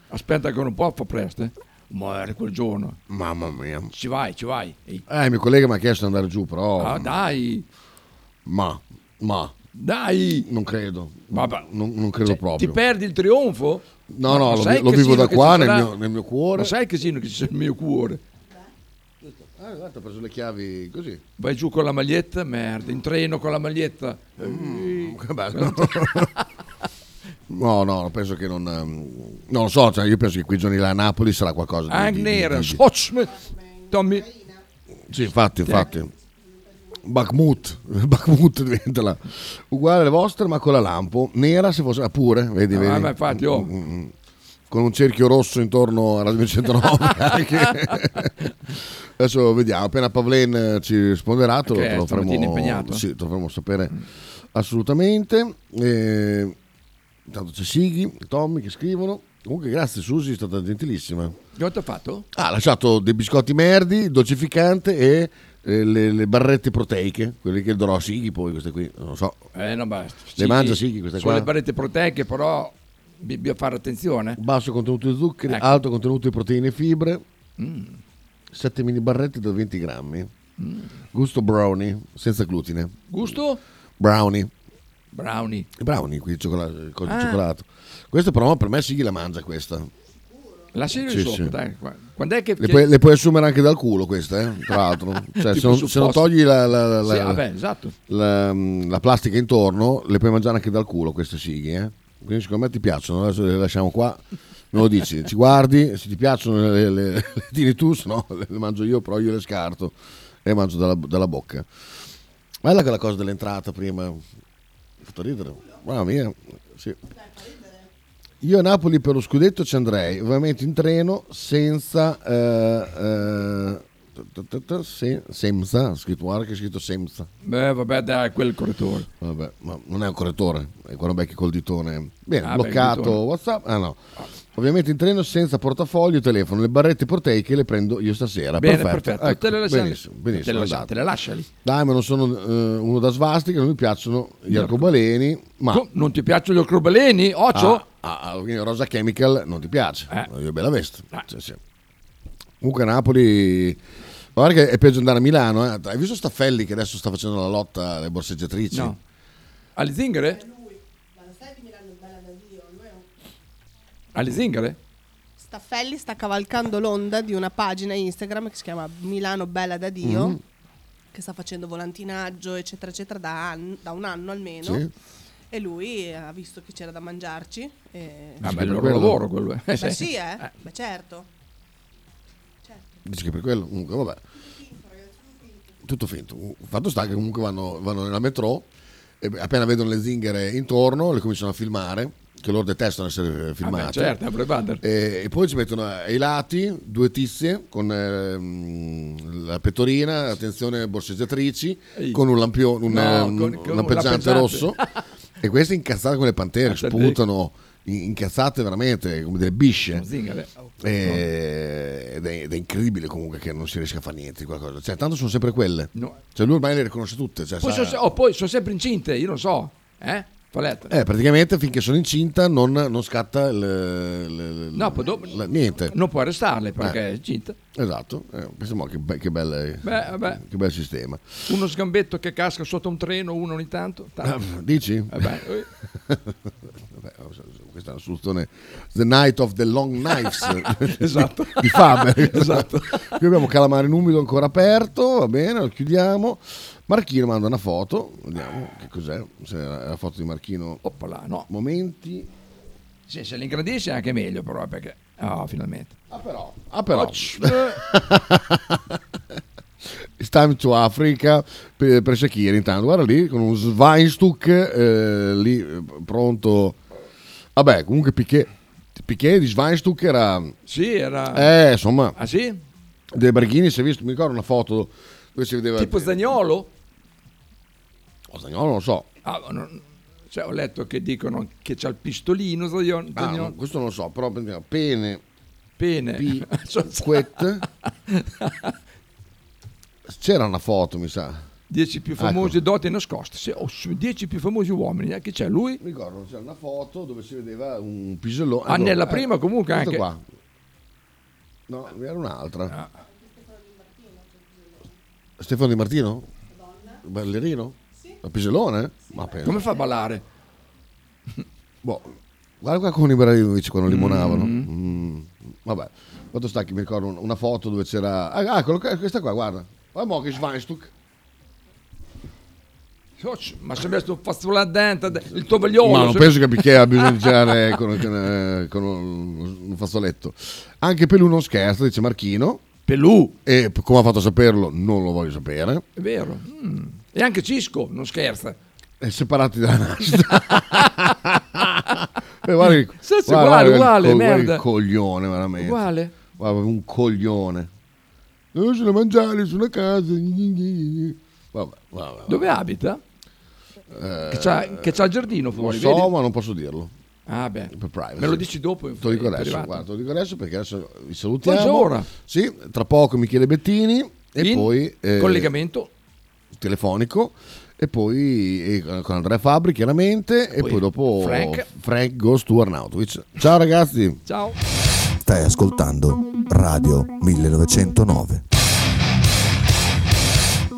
aspetta che un po' fa presto. Eh. Muore quel giorno. Mamma mia. Ci vai, ci vai. Ehi. Eh, il mio collega mi ha chiesto di andare giù, però... Ah, dai, Ma, ma, dai. non credo. Vabbè. Non, non credo Cioè, proprio. Ti perdi il trionfo? No, no, lo, lo vivo da qua nel mio, nel mio cuore. Ma sai che casino che c'è nel mio cuore? Ah, guarda, ho preso le chiavi così. Vai giù con la maglietta, merda, in treno con la maglietta. Mm, che bello. No, no, penso che non... ehm, Non lo so, cioè, io penso che qui giorni là a Napoli sarà qualcosa di... Anche di- nera, di- di- Sochme, Tommy. Sì, infatti, infatti. Bakhmut, Bakhmut diventa la... uguale alle vostre, ma con la lampo nera se fosse ah, pure, vedi, Ah, vedi. ma infatti, oh. Mm, mm, mm. Con un cerchio rosso intorno alla 209 anche. Adesso vediamo, appena Pavlen eh, ci risponderà, te te lo faremo, sì, te lo faremo sapere assolutamente. Eh, intanto c'è Sighi, Tommy che scrivono. Comunque grazie Susi, è stata gentilissima. Che ti ha fatto? Ha lasciato dei biscotti merdi, dolcificante e eh, le, le barrette proteiche, quelle che darò a Sighi poi queste qui, non lo so. Eh, no. Le mangia Sighi queste Sono qua? le barrette proteiche, però bisogna fare attenzione. Basso contenuto di zuccheri, Ecco. alto contenuto di proteine e fibre, Mm. 7 mini barrette da 20 grammi. Gusto brownie, senza glutine. Gusto? Brownie. Brownie. Brownie, qui cioccolato, Ah. cioccolato. Questo però per me Sighi la mangia questa. Sì, sopra, sì. dai. qua- Quando è che... Le puoi, le puoi assumere anche dal culo queste, eh, tra l'altro. Cioè, se, non, se non togli la, la- la- Sì, la- vabbè, esatto. la- la plastica intorno, le puoi mangiare anche dal culo queste sighi. Eh? Quindi secondo me ti piacciono, adesso le lasciamo qua. Me lo dici, ci guardi, se ti piacciono le, le, le tiri tu, se no le, le mangio io, però io le scarto e le mangio dalla, dalla bocca. Guarda quella cosa dell'entrata prima, mi ha fatto ridere. Mamma mia, sì. Io a Napoli per lo scudetto ci andrei, ovviamente in treno, senza... eh, eh, se- senza, scritto, guarda che è scritto senza. Beh, vabbè, dai, quel correttore. Vabbè, ma non è un correttore, è quello becchi col ditone. Bene, Ah, beh, bloccato ditone. WhatsApp. Ah no. Ovviamente in treno senza portafoglio, telefono, le barrette proteiche le prendo io stasera. Bene, perfetto. perfetto. Ecco, te le lasciali. benissimo, benissimo, te le, te le lascia lì. Dai, ma non sono eh, uno da svastica, non mi piacciono gli arcobaleni, ma... Co- non ti piacciono gli arcobaleni? Occhio? Ah, ah, ah, Rosa Chemical non ti piace, Eh. io bella veste. Sì, sì. Comunque Napoli, guarda che è peggio andare a Milano. eh. Hai visto Staffelli che adesso sta facendo la lotta alle borseggiatrici? No. Alle zingare? Alle zingare? Staffelli sta cavalcando l'onda di una pagina Instagram che si chiama Milano Bella da Dio, Mhm. che sta facendo volantinaggio, eccetera, eccetera, da, an- da un anno almeno. Sì. E lui ha visto che c'era da mangiarci. E... Ah, beh, il per loro lavoro quello è. Beh, sì, eh? Beh, certo. Dici che per quello, comunque vabbè. Tutto finto. Fatto sta che comunque vanno, vanno nella metro e appena vedono le zingare intorno le cominciano a filmare, che loro detestano essere filmate. certo, è Brevadder. E, e poi ci mettono ai lati due tizie con ehm, la pettorina, attenzione borseggiatrici, Ehi. con un lampione, un, No, ehm, con- un con un lampeggiante rosso. e queste incazzate come le pantere, Aspetta, sputano, incazzate veramente come delle bisce. Zingare. Eh, ed, è, ed è incredibile comunque che non si riesca a fare niente di qualcosa. Cioè, tanto sono sempre quelle. No. Cioè, lui ormai le riconosce tutte. Cioè, Poi sa- sono, oh, poi sono sempre incinte, io non so. Eh? Eh, praticamente finché sono incinta non, non scatta il, il- No, dopo- la- niente. Non puoi arrestarle perché Eh. è incinta. Esatto, eh, pensiamo che, be- che, belle- Beh, vabbè. che bel sistema. Uno sgambetto che casca sotto un treno, uno ogni tanto. tanto. Dici? Vabbè, eh. Questa è una soluzione The Night of the Long Knives Esatto. di, di Faber Esatto. qui abbiamo Calamari in umido ancora aperto va bene lo chiudiamo Marchino manda una foto vediamo che cos'è se è la foto di Marchino Oppala, no. momenti Sì, se l'ingrandisce è anche meglio però perché... Oh, finalmente. ah però ah però. It's time to Africa per, per Shakira intanto guarda lì con un Sveinstuck eh, lì eh, pronto Vabbè, comunque Piquet, Piquet di Schweinstuck era... Sì, era... Eh, insomma... Ah sì? De Berghini, si è visto, mi ricordo una foto dove si vedeva... Tipo Zagnolo? Oh, Zagnolo non lo so. Ah, non- cioè, ho letto che dicono che c'ha il pistolino Zagnolo. Ah, no, questo non lo so, però Pene... Pene. Piquet... C'era una foto, mi sa. 10 più Ecco. famosi doti nascoste. Sì, oh, su 10 più famosi uomini. eh, Che c'è lui? Mi ricordo, c'era una foto dove si vedeva un pisellone. Ah, nella prima comunque questa anche. qua. No, era un'altra. Stefano Di Martino? Ballerino? Sì. Pisellone? Ma penso. Come fa a ballare? Boh, guarda qua con i Ibrahimovic quando limonavano. Mm. Vabbè, quando sta che mi ricordo una- foto dove c'era... Ah, ah, questa qua, guarda. Guarda mo che Schweinstuck. Ma sembra sto fazzola dentro, il tovagliolo. Ma non se- penso che Piquet abbia bisogno di girare con, con, eh, con un, un fazzoletto. Anche Pelù non scherza, dice Marchino. Pelù? E come ha fatto a saperlo, non lo voglio sapere. È vero. Mm. E anche Cisco, non scherza. È separati dalla nascita. Eh, guarda Sì, sì, guarda, uguale, guarda uguale, merda. il coglione, veramente. Uguale. Guarda, un coglione. Non ce la mangiare sulla casa. Vabbè, vabbè. Dove abita? Eh, Che c'ha, che c'ha il giardino fuori, so, vedi? ma non posso dirlo. Ah, beh. Per privacy. Me lo dici dopo? Te lo dico adesso, guarda, te lo dico adesso perché adesso vi salutiamo. Buongiorno. Sì, tra poco Michele Bettini e In poi eh, collegamento. telefonico e poi eh, con Andrea Fabri chiaramente e Poi poi dopo Frank. Frank Goes to Arnautovic. Ciao ragazzi. Ciao. Stai ascoltando Radio 1909.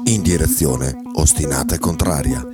In direzione ostinata e contraria.